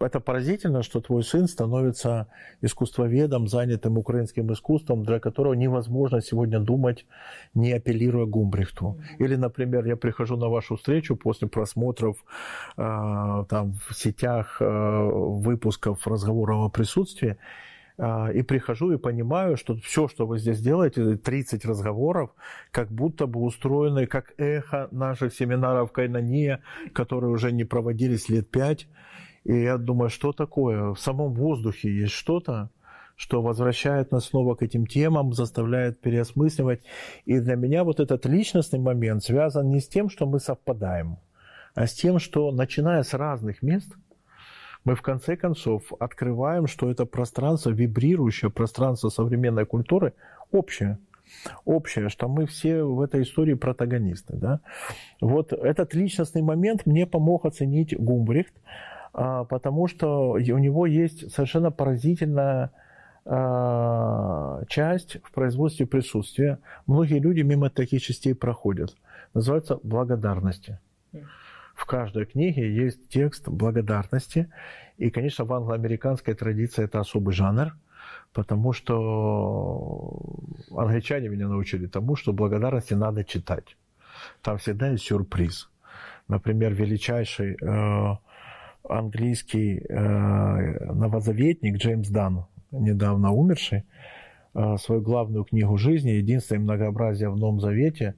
Это поразительно, что твой сын становится искусствоведом, занятым украинским искусством, для которого невозможно сегодня думать, не апеллируя Гумбрихту. Или, например, я прихожу на вашу встречу после просмотров э, там, в сетях э, выпусков разговоров о присутствии, и прихожу и понимаю, что все, что вы здесь делаете, 30 разговоров, как будто бы устроены как эхо наших семинаров Кайнания, которые уже не проводились лет пять. И я думаю, что такое? В самом воздухе есть что-то, что возвращает нас снова к этим темам, заставляет переосмысливать. И для меня вот этот личностный момент связан не с тем, что мы совпадаем, а с тем, что начиная с разных мест – мы в конце концов открываем, что это пространство, вибрирующее пространство современной культуры, общее. Общее, что мы все в этой истории протагонисты. Да? Вот этот личностный момент мне помог оценить Гумбрихт, а, потому что у него есть совершенно поразительная а, часть в производстве присутствия. Многие люди мимо таких частей проходят. Называется благодарности в каждой книге есть текст благодарности. И, конечно, в англо-американской традиции это особый жанр, потому что англичане меня научили тому, что благодарности надо читать. Там всегда есть сюрприз. Например, величайший э, английский э, новозаветник Джеймс Дан, недавно умерший, э, свою главную книгу жизни «Единство и многообразие в Новом Завете»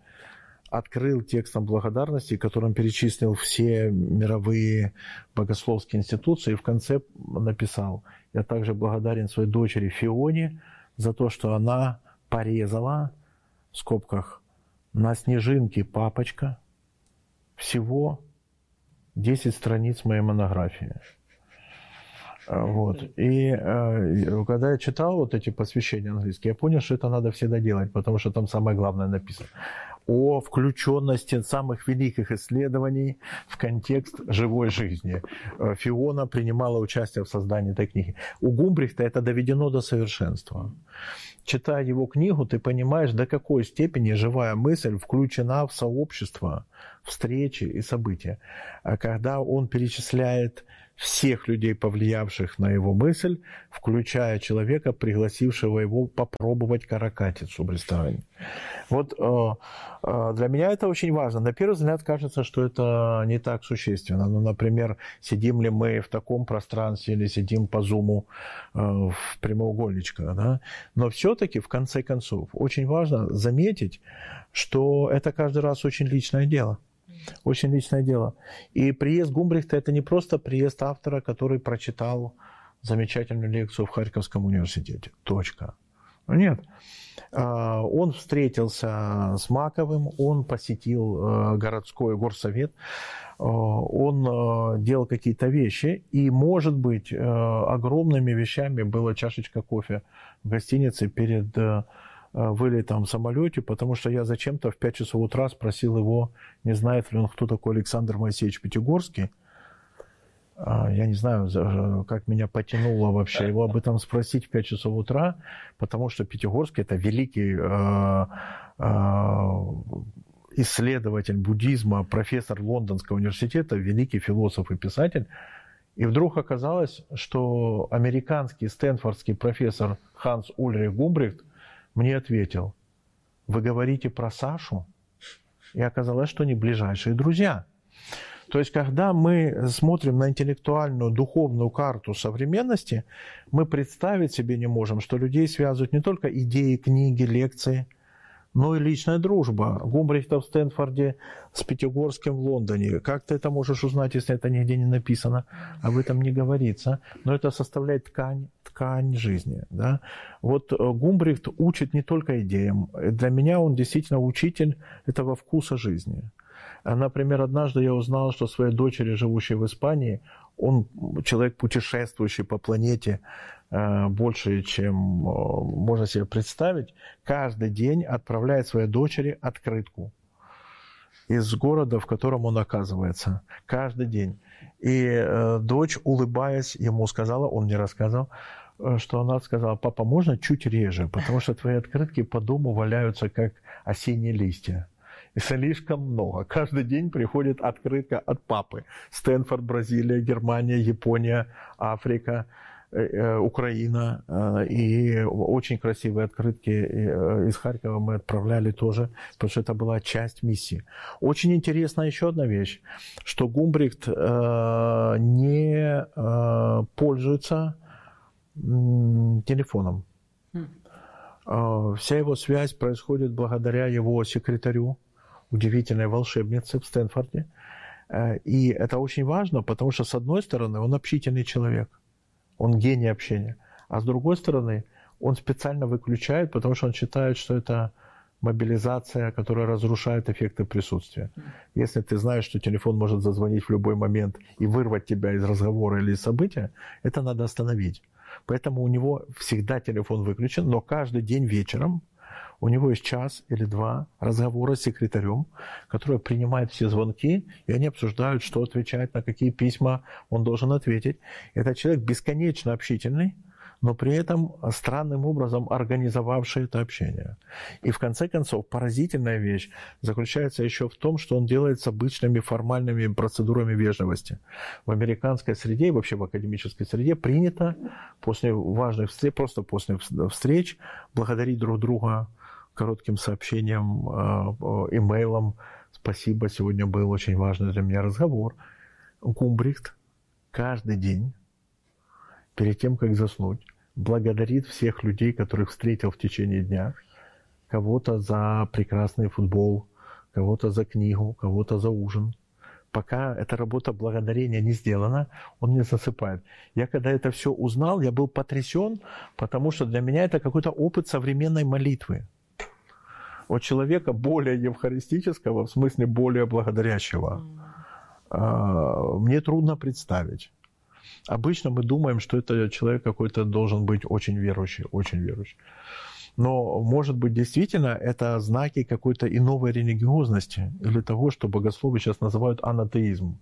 открыл текстом благодарности, которым перечислил все мировые богословские институции, и в конце написал, я также благодарен своей дочери Фионе за то, что она порезала, в скобках, на снежинке папочка всего 10 страниц моей монографии. Вот. И э, когда я читал вот эти посвящения английские, я понял, что это надо всегда делать, потому что там самое главное написано о включенности самых великих исследований в контекст живой жизни. Э, Фиона принимала участие в создании этой книги. У Гумбрихта это доведено до совершенства. Читая его книгу, ты понимаешь, до какой степени живая мысль включена в сообщество, встречи и события. А когда он перечисляет всех людей, повлиявших на его мысль, включая человека, пригласившего его попробовать каракатицу в ресторане. Вот э, э, для меня это очень важно. На первый взгляд кажется, что это не так существенно. Ну, например, сидим ли мы в таком пространстве или сидим по зуму э, в прямоугольничках. Да? Но все-таки, в конце концов, очень важно заметить, что это каждый раз очень личное дело. Очень личное дело. И приезд Гумбрихта – это не просто приезд автора, который прочитал замечательную лекцию в Харьковском университете. Точка. Нет. А, он встретился с Маковым, он посетил э, городской горсовет, а, он э, делал какие-то вещи, и, может быть, э, огромными вещами была чашечка кофе в гостинице перед вылетом в самолете, потому что я зачем-то в 5 часов утра спросил его, не знает ли он, кто такой Александр Моисеевич Пятигорский, а, я не знаю, как меня потянуло вообще его об этом спросить в 5 часов утра, потому что Пятигорск – это великий э, э, исследователь буддизма, профессор Лондонского университета, великий философ и писатель. И вдруг оказалось, что американский стэнфордский профессор Ханс Ульрих Гумбрихт мне ответил, вы говорите про Сашу? И оказалось, что они ближайшие друзья – то есть, когда мы смотрим на интеллектуальную, духовную карту современности, мы представить себе не можем, что людей связывают не только идеи, книги, лекции, но и личная дружба. Гумбрихта в Стэнфорде с Пятигорским в Лондоне. Как ты это можешь узнать, если это нигде не написано? Об этом не говорится. Но это составляет ткань, ткань жизни. Да? Вот э, Гумбрихт учит не только идеям. Для меня он действительно учитель этого вкуса жизни. Например, однажды я узнал, что своей дочери, живущей в Испании, он человек, путешествующий по планете больше, чем э, можно себе представить, каждый день отправляет своей дочери открытку из города, в котором он оказывается. Каждый день. И э, дочь, улыбаясь, ему сказала, он мне рассказал, что она сказала, папа, можно чуть реже, потому что твои открытки по дому валяются, как осенние листья. И слишком много. Каждый день приходит открытка от папы. Стэнфорд, Бразилия, Германия, Япония, Африка, э, э, Украина. Э, и очень красивые открытки из Харькова мы отправляли тоже, потому что это была часть миссии. Очень интересна еще одна вещь, что Гумбрихт не пользуется телефоном. Хм. Вся его связь происходит благодаря его секретарю, удивительной волшебницы в Стэнфорде. Э, и это очень важно, потому что, с одной стороны, он общительный человек, он гений общения, а с другой стороны, он специально выключает, потому что он считает, что это мобилизация, которая разрушает эффекты присутствия. Если ты знаешь, что телефон может зазвонить в любой момент и вырвать тебя из разговора или из события, это надо остановить. Поэтому у него всегда телефон выключен, но каждый день вечером у него есть час или два разговора с секретарем, который принимает все звонки, и они обсуждают, что отвечать, на какие письма он должен ответить. Это человек бесконечно общительный, но при этом странным образом организовавший это общение. И в конце концов, поразительная вещь заключается еще в том, что он делает с обычными формальными процедурами вежливости. В американской среде и вообще в академической среде принято после важных встреч, просто после встреч благодарить друг друга коротким сообщением, а, имейлом. Спасибо, сегодня был очень важный для меня разговор. Гумбрихт каждый день, перед тем, как заснуть, благодарит всех людей, которых встретил в течение дня. Кого-то за прекрасный футбол, кого-то за книгу, кого-то за ужин. Пока эта работа благодарения не сделана, он не засыпает. Я когда это все узнал, я был потрясен, потому что для меня это какой-то опыт современной молитвы от человека более евхаристического, в смысле более благодарящего, а, мне трудно представить. Обычно мы думаем, что это человек какой-то должен быть очень верующий, очень верующий. Но, может быть, действительно это знаки какой-то и новой религиозности или того, что богословы сейчас называют анатеизм.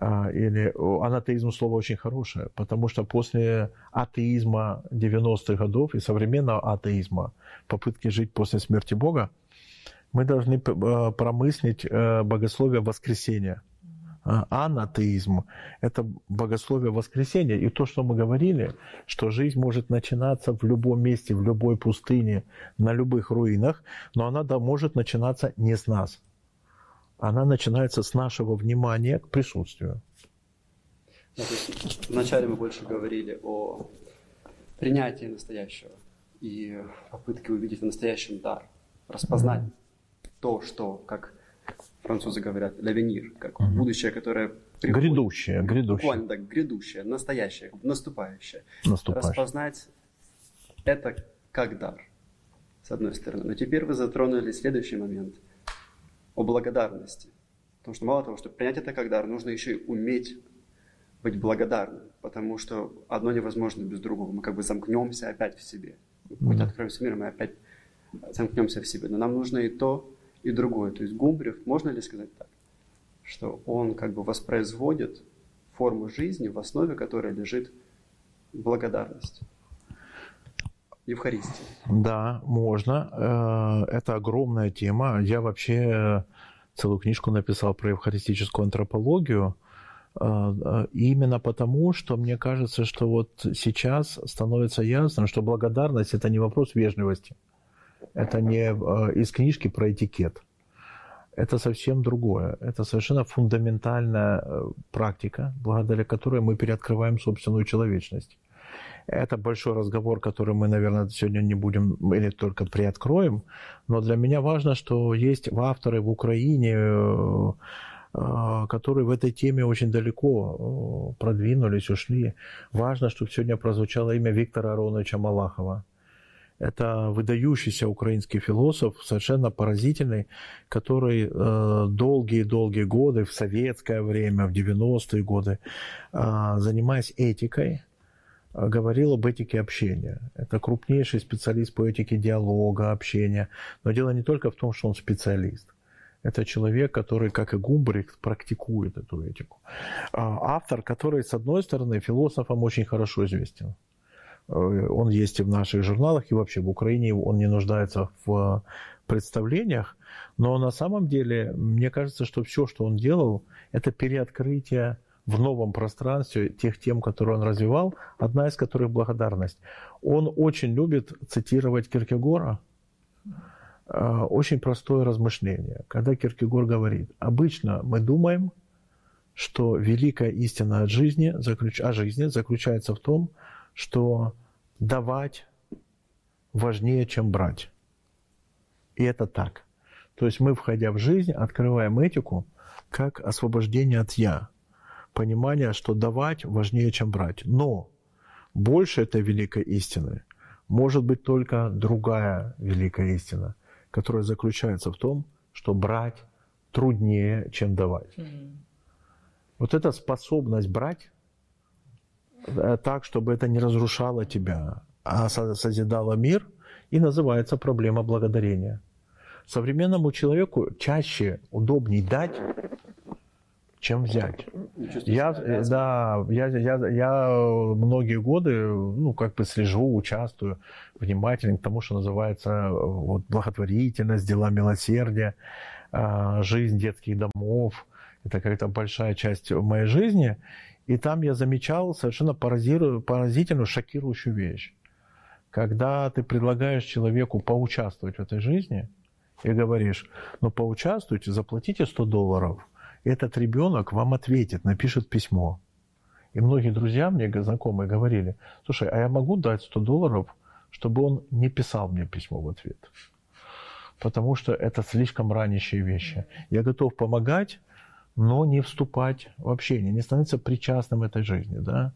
А, или анатеизм слово очень хорошее, потому что после атеизма 90-х годов и современного атеизма, попытки жить после смерти Бога, мы должны а, промыслить э, богословие воскресения. А, анатеизм – это богословие воскресения. И то, что мы говорили, что жизнь может начинаться в любом месте, в любой пустыне, на любых руинах, но она да, может начинаться не с нас – она начинается с нашего внимания к присутствию. Да, вначале мы больше говорили о принятии настоящего и попытке увидеть в настоящем дар, распознать mm-hmm. то, что, как французы говорят, лавенир, как mm-hmm. будущее, которое приходит. Грядущее, грядущее. Буквально так, грядущее, настоящее, наступающее. наступающее. Распознать это как дар. с одной стороны. Но теперь вы затронули следующий момент о благодарности. Потому что мало того, что принять это как дар, нужно еще и уметь быть благодарным, потому что одно невозможно без другого. Мы как бы замкнемся опять в себе. Мы mm-hmm. откроемся миром, мы опять замкнемся в себе. Но нам нужно и то, и другое. То есть Гумбрев, можно ли сказать так, что он как бы воспроизводит форму жизни, в основе которой лежит благодарность. Евхаристия. Да, можно. Э, это огромная тема. Я вообще целую книжку написал про евхаристическую антропологию. Э, э, именно потому, что мне кажется, что вот сейчас становится ясно, что благодарность это не вопрос вежливости. Это не из книжки про этикет. Это совсем другое. Это совершенно фундаментальная практика, благодаря которой мы переоткрываем собственную человечность. Это большой разговор, который мы, наверное, сегодня не будем или только приоткроем. Но для меня важно, что есть авторы в Украине, э, э, которые в этой теме очень далеко э, продвинулись, ушли. Важно, чтобы сегодня прозвучало имя Виктора Ароновича Малахова. Это выдающийся украинский философ, совершенно поразительный, который долгие-долгие годы, в советское время, в 90-е годы, занимаясь этикой, говорил об этике общения. Это крупнейший специалист по этике диалога, общения. Но дело не только в том, что он специалист. Это человек, который, как и Гумбрих, практикует эту этику. А автор, который, с одной стороны, философом очень хорошо известен. Э, он есть и в наших журналах, и вообще в Украине он не нуждается в представлениях. Но на самом деле, мне кажется, что все, что он делал, это переоткрытие в новом пространстве тех тем, которые он развивал, одна из которых благодарность. Он очень любит цитировать Киркегора, э, очень простое размышление. Когда Киркегор говорит, обычно мы думаем, что великая истина от жизни, заключ... о жизни заключается в том, что давать важнее, чем брать. И это так. То есть мы, входя в жизнь, открываем этику как освобождение от «я», понимание, что давать важнее, чем брать. Но больше этой великой истины может быть только другая великая истина, которая заключается в том, что брать труднее, чем давать. Mm-hmm. Вот эта способность брать э, так, чтобы это не разрушало тебя, а созидало мир, и называется проблема благодарения. Современному человеку чаще удобней дать, чем взять. Я, э, да, я, я, я многие годы, ну, как бы слежу, участвую внимательно к тому, что называется вот, благотворительность, дела милосердия, а, жизнь детских домов. Это какая-то большая часть моей жизни. И там я замечал совершенно поразительную, шокирующую вещь. Когда ты предлагаешь человеку поучаствовать в этой жизни и говоришь, ну, поучаствуйте, заплатите 100 долларов – этот ребенок вам ответит, напишет письмо. И многие друзья мне, знакомые, говорили, слушай, а я могу дать 100 долларов, чтобы он не писал мне письмо в ответ? Потому что это слишком ранящие вещи. Я готов помогать, но не вступать в общение, не становиться причастным этой жизни. Да?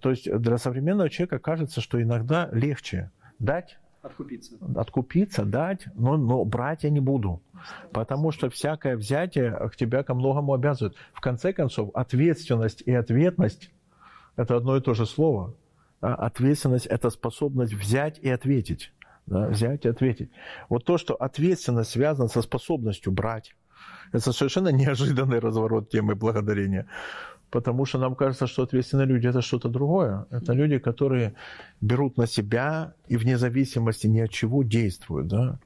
То есть для современного человека кажется, что иногда легче дать, Откупиться. Откупиться, дать, но, но брать я не буду. Потому что всякое взятие к тебя ко многому обязывает. В конце концов, ответственность и ответность – это одно и то же слово. Ответственность – это способность взять и ответить. Да, взять и ответить. Вот то, что ответственность связана со способностью брать, это совершенно неожиданный разворот темы благодарения. Потому что нам кажется, что ответственные люди – это что-то другое. Это люди, которые берут на себя и вне зависимости ни от чего действуют. Да?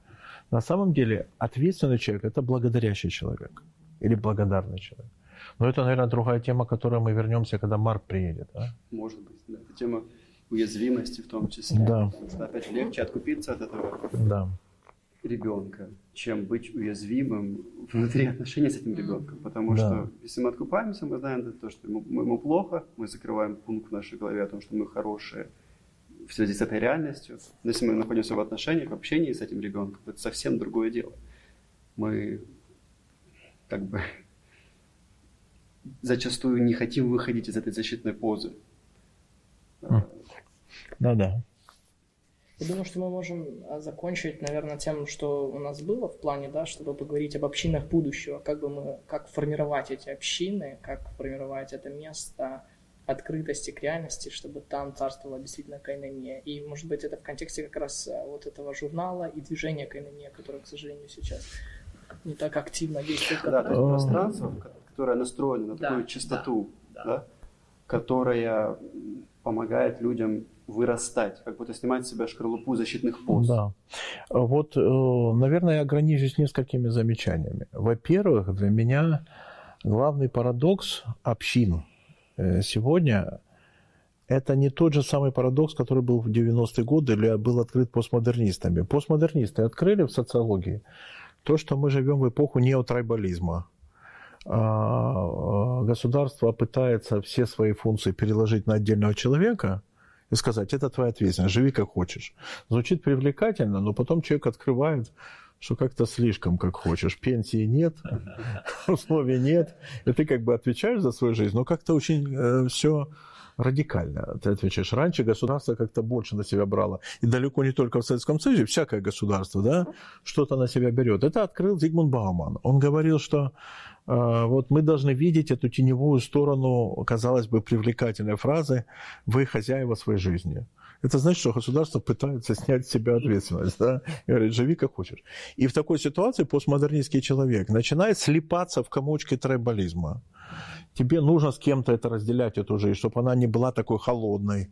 На самом деле ответственный человек – это благодарящий человек или благодарный человек. Но это, наверное, другая тема, к которой мы вернемся, когда Марк приедет. Да? Может быть, да. Это тема уязвимости в том числе. Да. Опять легче откупиться от этого. Да ребенка, чем быть уязвимым внутри отношений с этим ребенком. Потому да. что если мы откупаемся, мы знаем то, что ему, ему плохо, мы закрываем пункт в нашей голове о том, что мы хорошие в связи с этой реальностью. Но если мы находимся в отношениях, в общении с этим ребенком, это совсем другое дело. Мы как бы зачастую не хотим выходить из этой защитной позы. Да-да. Я думаю, что мы можем а, закончить, наверное, тем, что у нас было в плане, да, чтобы поговорить об общинах будущего, как бы мы, как формировать эти общины, как формировать это место открытости к реальности, чтобы там царствовала действительно кайномия. И, может быть, это в контексте как раз а, вот этого журнала и движения кайномия, которое, к сожалению, сейчас не так активно действует. Как да, то есть пространство, которое настроено на да, такую чистоту, да, да. Да, которая помогает людям вырастать, как будто снимать с себя шкарлупу защитных пост. Да. Вот, э, наверное, я ограничусь несколькими замечаниями. Во-первых, для меня главный парадокс общин э, сегодня это не тот же самый парадокс, который был в 90-е годы или был открыт постмодернистами. Постмодернисты открыли в социологии то, что мы живем в эпоху неотрайбализма. А, государство пытается все свои функции переложить на отдельного человека и сказать, это твоя ответственность, живи как хочешь. Звучит привлекательно, но потом человек открывает, что как-то слишком как хочешь. Пенсии нет, условий нет, и ты как бы отвечаешь за свою жизнь, но как-то очень э, все радикально ты отвечаешь. Раньше государство как-то больше на себя брало. И далеко не только в Советском Союзе, всякое государство, да, что-то на себя берет. Это открыл Зигмунд Бауман. Он говорил, что э, вот мы должны видеть эту теневую сторону, казалось бы, привлекательной фразы «Вы хозяева своей жизни». Это значит, что государство пытается снять с себя ответственность, да, и говорит, живи как хочешь. И в такой ситуации постмодернистский человек начинает слипаться в комочке трайбализма тебе нужно с кем-то это разделять, эту жизнь, чтобы она не была такой холодной,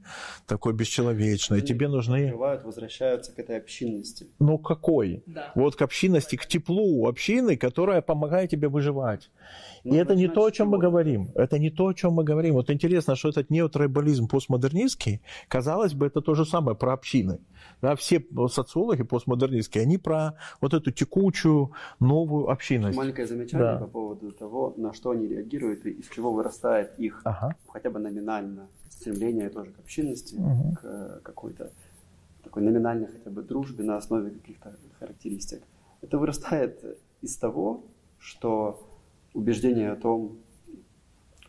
такой бесчеловечной. Они тебе нужны... Открывают, возвращаются к этой общинности. Ну, какой? Да. Вот к общинности, к теплу общины, которая помогает тебе выживать. И это не то, о чем мы говорим. Это не то, о чем мы говорим. Вот интересно, что этот неотрайбализм постмодернистский, казалось бы, это то же самое про общины. Да, все социологи постмодернистские, они про вот эту текучую новую общинность. Маленькое замечание да. по поводу того, на что они реагируют и из чего вырастает их ага. хотя бы номинально стремление тоже к общинности, угу. к какой-то такой номинальной хотя бы дружбе на основе каких-то характеристик. Это вырастает из того, что убеждение о том,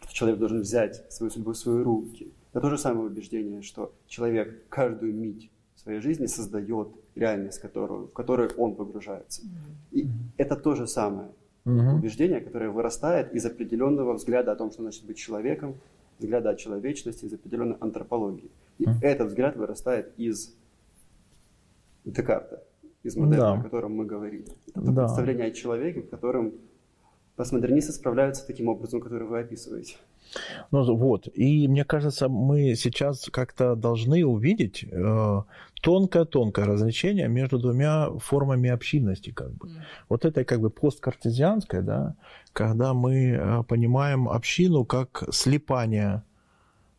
что человек должен взять свою судьбу в свои руки. Это то же самое убеждение, что человек каждую мить своей жизни создает реальность, которую, в которую он погружается. И это то же самое угу. убеждение, которое вырастает из определенного взгляда о том, что значит быть человеком, взгляда о человечности, из определенной антропологии. И угу. этот взгляд вырастает из Декарта, из модели, да. о котором мы говорили. Это да. представление о человеке, в котором постмодернисты справляются таким образом, который вы описываете. Ну вот, и мне кажется, мы сейчас как-то должны увидеть э, тонкое-тонкое различение между двумя формами общинности. Как бы. Mm. Вот это как бы посткартезианское, да, когда мы э, понимаем общину как слепание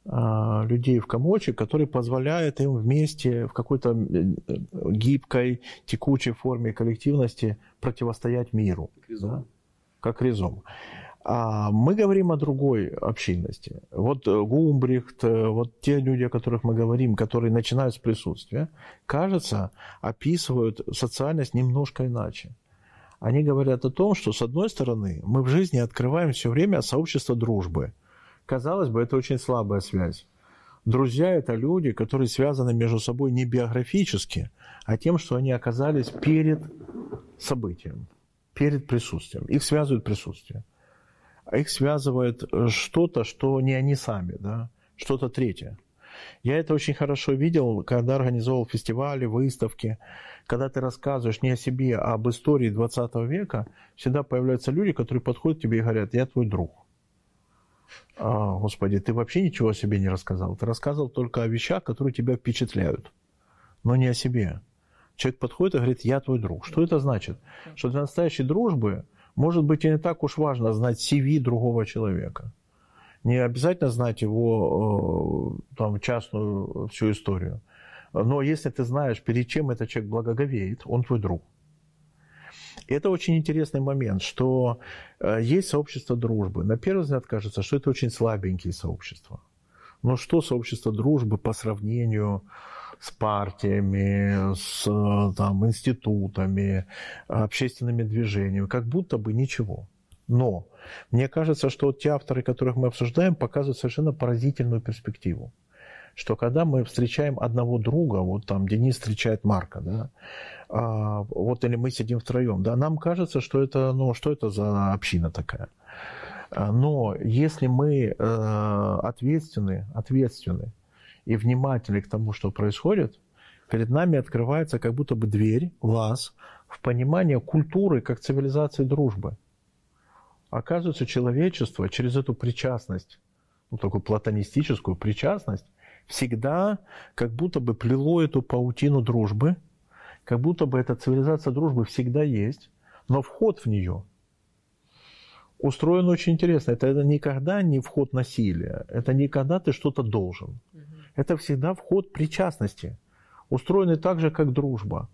э, людей в комочек, который позволяет им вместе в какой-то гибкой, текучей форме коллективности противостоять миру. Как резон. Да? Как резон. А мы говорим о другой общинности. Вот э, Гумбрихт, э, вот те люди, о которых мы говорим, которые начинают с присутствия, кажется, описывают социальность немножко иначе. Они говорят о том, что, с одной стороны, мы в жизни открываем все время сообщество дружбы. Казалось бы, это очень слабая связь. Друзья – это люди, которые связаны между собой не биографически, а тем, что они оказались перед событием, перед присутствием. Их связывает присутствие их связывает э, что-то, что не они сами, да, что-то третье. Я это очень хорошо видел, когда организовал фестивали, выставки. Когда ты рассказываешь не о себе, а об истории 20 века, всегда появляются люди, которые подходят к тебе и говорят, я твой друг. А, Господи, ты вообще ничего о себе не рассказал. Ты рассказывал только о вещах, которые тебя впечатляют, но не о себе. Человек подходит и говорит, я твой друг. Что это значит? Что для настоящей дружбы может быть, и не так уж важно знать CV другого человека. Не обязательно знать его э, там, частную всю историю. Но если ты знаешь, перед чем этот человек благоговеет, он твой друг. Это очень интересный момент, что э, есть сообщество дружбы. На первый взгляд кажется, что это очень слабенькие сообщества. Но что сообщество дружбы по сравнению с партиями, с там, институтами, общественными движениями, как будто бы ничего. Но мне кажется, что те авторы, которых мы обсуждаем, показывают совершенно поразительную перспективу. что когда мы встречаем одного друга, вот там Денис встречает Марка, да, а, вот или мы сидим втроем, да, нам кажется, что это, ну, что это за община такая. А, но если мы э, ответственны, ответственны и внимательны к тому, что происходит, перед нами открывается как будто бы дверь, лаз в понимание культуры как цивилизации дружбы. Оказывается, человечество через эту причастность, ну, такую платонистическую причастность, всегда как будто бы плело эту паутину дружбы, как будто бы эта цивилизация дружбы всегда есть, но вход в нее устроен очень интересно. Это, это никогда не вход насилия, это никогда ты что-то должен. Это всегда вход причастности, устроенный так же, как дружба.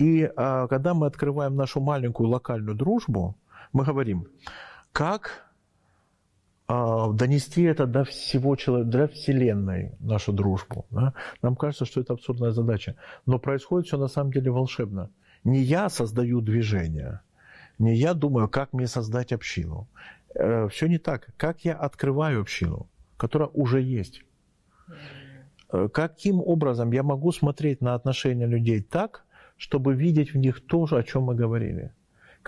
И а, когда мы открываем нашу маленькую локальную дружбу, мы говорим, как а, донести это до всего человека, до Вселенной, нашу дружбу. Да? Нам кажется, что это абсурдная задача. Но происходит все на самом деле волшебно. Не я создаю движение, не я думаю, как мне создать общину. Э, все не так. Как я открываю общину, которая уже есть. Э, каким образом я могу смотреть на отношения людей так, чтобы видеть в них то о чем мы говорили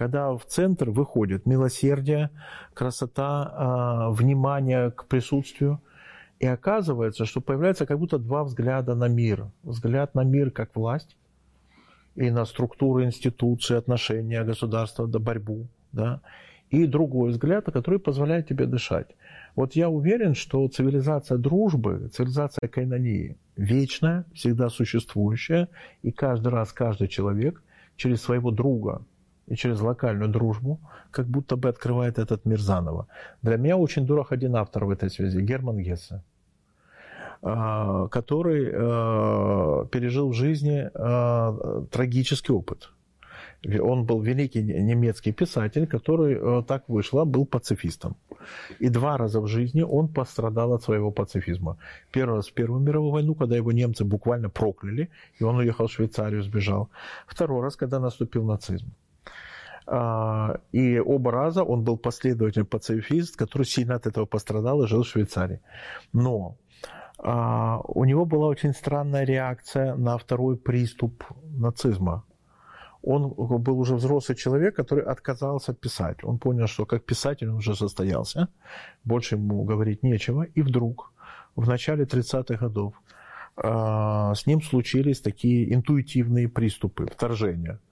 когда в центр выходит милосердие, красота, а, внимание к присутствию. И оказывается, что появляется как будто два взгляда на мир. Взгляд на мир как власть и на структуры институции, отношения государства, да, борьбу. Да? И другой взгляд, который позволяет тебе дышать. Вот я уверен, что цивилизация дружбы, цивилизация кайнонии вечная, всегда существующая, и каждый раз каждый человек через своего друга, и через локальную дружбу, как будто бы открывает этот мир заново. Для меня очень дорог один автор в этой связи, Герман Гессе, а, который а, пережил в жизни а, трагический опыт. Он был великий немецкий писатель, который так вышло, был пацифистом. И два раза в жизни он пострадал от своего пацифизма. Первый раз в Первую мировую войну, когда его немцы буквально прокляли, и он уехал в Швейцарию, сбежал. Второй раз, когда наступил нацизм. А, и оба раза он был последовательный пацифист, который сильно от этого пострадал и жил в Швейцарии. Но а, у него была очень странная реакция на второй приступ нацизма. Он был уже взрослый человек, который отказался писать. Он понял, что как писатель он уже состоялся, больше ему говорить нечего. И вдруг в начале 30-х годов а, с ним случились такие интуитивные приступы, вторжения –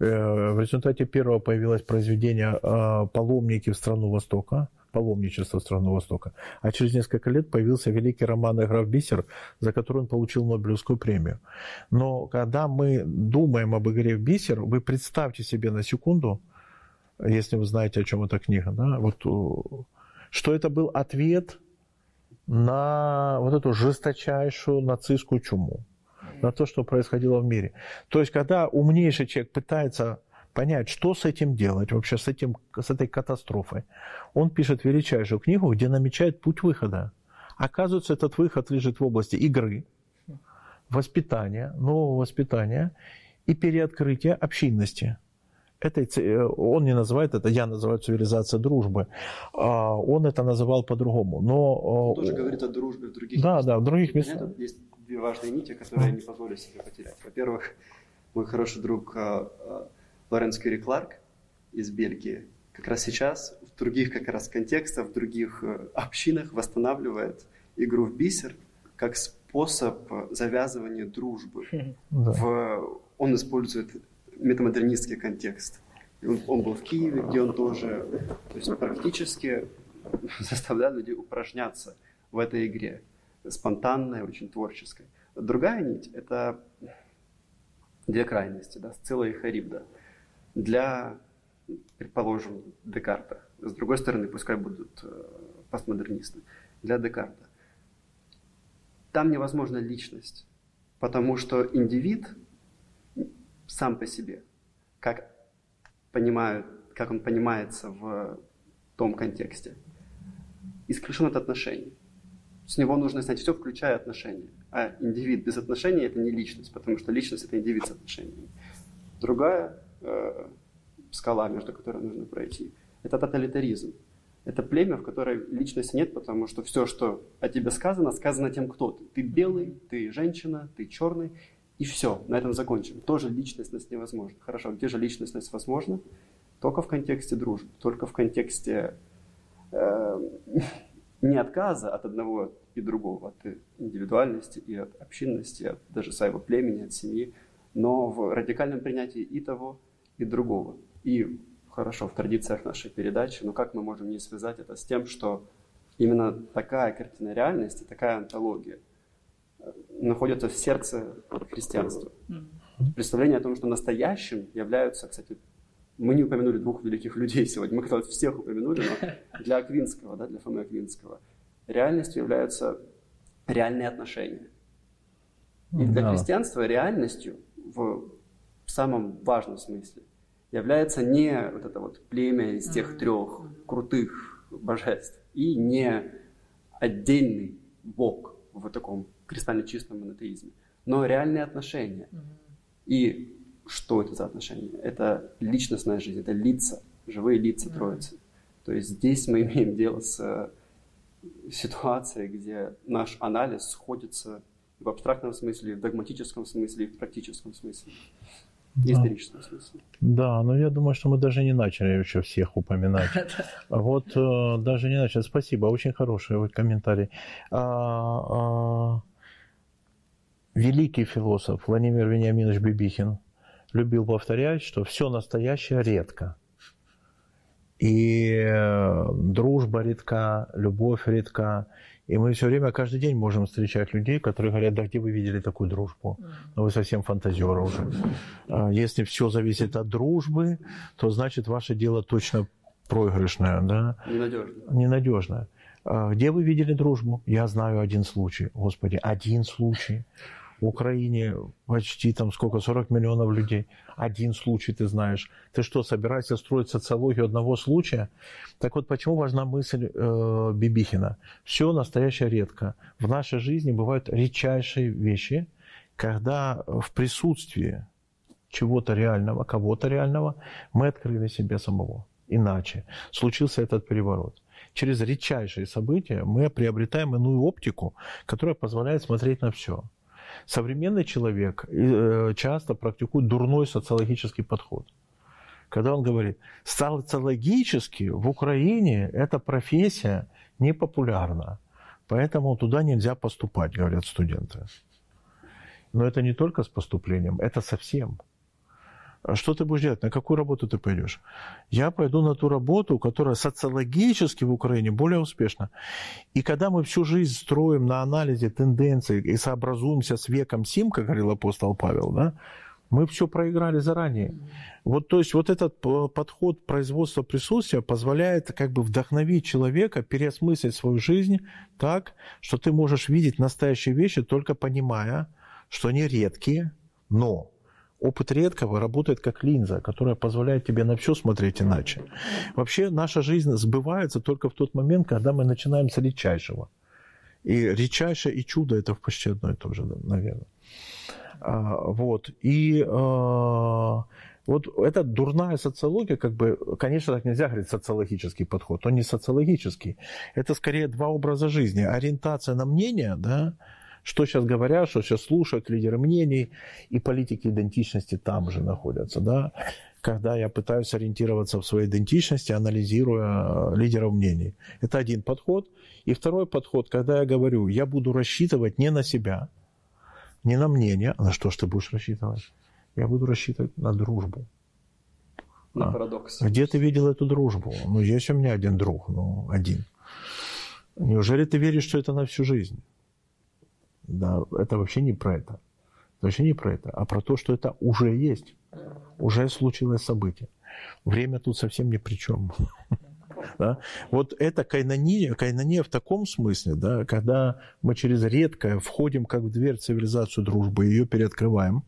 Э, в результате первого появилось произведение э, «Паломники в страну Востока», паломничество в страну Востока. А через несколько лет появился великий роман «Игра в бисер», за который он получил Нобелевскую премию. Но когда мы думаем об игре в бисер, вы представьте себе на секунду, если вы знаете, о чем эта книга, да, вот, что это был ответ на вот эту жесточайшую нацистскую чуму на то, что происходило в мире. То есть, когда умнейший человек пытается понять, что с этим делать, вообще с, этим, с этой катастрофой, он пишет величайшую книгу, где намечает путь выхода. Оказывается, этот выход лежит в области игры, воспитания, нового воспитания и переоткрытия общинности. Этой, э, он не называет это, я называю цивилизация дружбы. А он это называл по-другому. Но, он тоже говорит о дружбе в других да, местах. Да, в других местах. Есть две важные нити, которые я не позволю себе потерять. Во-первых, мой хороший друг а, а, Лоренс Кюри Кларк из Бельгии как раз сейчас в других как раз контекстах, в других э, общинах восстанавливает игру в бисер как способ завязывания дружбы. Да. В, он использует метамодернистский контекст. Он, он был в Киеве, где он тоже то есть практически заставлял людей упражняться в этой игре спонтанной, очень творческой. Другая нить – это две крайности, да, Сцилла и Харибда. Для, предположим, Декарта. С другой стороны, пускай будут э, постмодернисты. Для Декарта. Там невозможна личность, потому что индивид сам по себе, как, понимают, как он понимается в том контексте, исключен от отношений. С него нужно снять все, включая отношения. А индивид без отношений – это не личность, потому что личность – это индивид с отношениями. Другая э, скала, между которой нужно пройти, это тоталитаризм. Это племя, в которой личности нет, потому что все, что о тебе сказано, сказано тем, кто ты. Ты белый, ты женщина, ты черный, и все, на этом закончим. Тоже личностность невозможна. Хорошо, где же личностность возможна? Только в контексте дружбы, только в контексте э, не отказа от одного и другого, от индивидуальности и от общинности, от даже своего племени, от семьи, но в радикальном принятии и того, и другого. И хорошо в традициях нашей передачи, но как мы можем не связать это с тем, что именно такая картина реальности, такая антология э, находится в сердце христианства. Представление о том, что настоящим являются, кстати, мы не упомянули двух великих людей сегодня, мы кто-то всех упомянули, но для Аквинского, да, для Фомы Аквинского, реальностью являются реальные отношения. И для христианства реальностью в самом важном смысле является не вот это вот племя из тех трех крутых божеств и не отдельный Бог в таком кристально чистом монотеизме, но реальные отношения. И что это за отношения? Это личностная жизнь, это лица, живые лица Троицы. То есть здесь мы имеем дело с ситуацией, где наш анализ сходится в абстрактном смысле, в догматическом смысле и в практическом смысле да. историческом смысле. Да, но я думаю, что мы даже не начали еще всех упоминать. Вот э, даже не начали. Спасибо, очень хороший комментарий. А, а, великий философ Владимир Вениаминович Бибихин любил повторять, что все настоящее редко. И э, дружба редка, любовь редка, и мы все время, каждый день можем встречать людей, которые говорят, да где вы видели такую дружбу? Ну вы совсем фантазеры уже. А если все зависит от дружбы, то значит ваше дело точно проигрышное. Да? Ненадежное. Ненадежное. А где вы видели дружбу? Я знаю один случай. Господи, один случай в Украине почти там сколько, 40 миллионов людей. Один случай ты знаешь. Ты что, собираешься строить социологию одного случая? Так вот, почему важна мысль э, Бибихина? Все настоящее редко. В нашей жизни бывают редчайшие вещи, когда в присутствии чего-то реального, кого-то реального, мы открыли себе самого. Иначе случился этот переворот. Через редчайшие события мы приобретаем иную оптику, которая позволяет смотреть на все. Современный человек э, часто практикует дурной социологический подход. Когда он говорит, социологически в Украине эта профессия не популярна, поэтому туда нельзя поступать, говорят студенты. Но это не только с поступлением, это совсем. А что ты будешь делать? На какую работу ты пойдешь? Я пойду на ту работу, которая социологически в Украине более успешна. И когда мы всю жизнь строим на анализе тенденций и сообразуемся с веком Сим, как говорил апостол Павел, да, мы все проиграли заранее. Вот, то есть вот этот подход производства присутствия позволяет как бы вдохновить человека переосмыслить свою жизнь так, что ты можешь видеть настоящие вещи, только понимая, что они редкие, но Опыт редкого работает как линза, которая позволяет тебе на все смотреть иначе. Вообще наша жизнь сбывается только в тот момент, когда мы начинаем с редчайшего. И редчайшее и чудо это почти одно и то же, наверное. А, вот. И а, вот эта дурная социология, как бы, конечно, так нельзя говорить социологический подход, он не социологический. Это скорее два образа жизни. Ориентация на мнение, да, что сейчас говорят, что сейчас слушают лидеры мнений, и политики идентичности там же находятся. Да? Когда я пытаюсь ориентироваться в своей идентичности, анализируя э, лидеров мнений. Это один подход. И второй подход, когда я говорю, я буду рассчитывать не на себя, не на мнение, а на что ж ты будешь рассчитывать? Я буду рассчитывать на дружбу. На а, парадокс. Где ты видел эту дружбу? Ну, есть у меня один друг, ну, один. Неужели ты веришь, что это на всю жизнь? Да, это вообще не про это. Это вообще не про это, а про то, что это уже есть. Уже случилось событие. Время тут совсем ни при чем. Да? Вот это кайнония, кайнония в таком смысле, да, когда мы через редкое входим как в дверь цивилизацию дружбы, ее переоткрываем.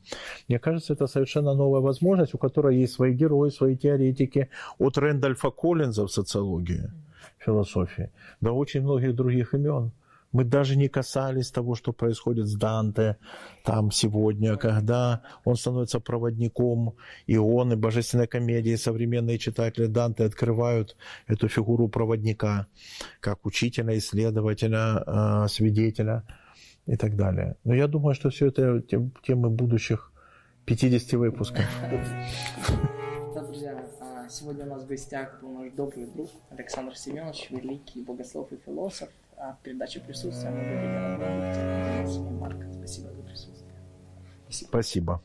Мне кажется, это совершенно новая возможность, у которой есть свои герои, свои теоретики. От Рэндольфа Коллинза в социологии, философии, до очень многих других имен Мы даже не касались того, что происходит с Данте там сегодня, когда он становится проводником, и он, и божественная комедия, и современные читатели Данте открывают эту фигуру проводника, как учителя, исследователя, а, свидетеля и так далее. Но я думаю, что все это темы будущих 50 выпусков. друзья, а, сегодня у нас в гостях был наш добрый друг Александр Семенович, великий богослов и философ. А в передаче присутствия мы говорили. Спасибо за присутствие. Спасибо. Спасибо.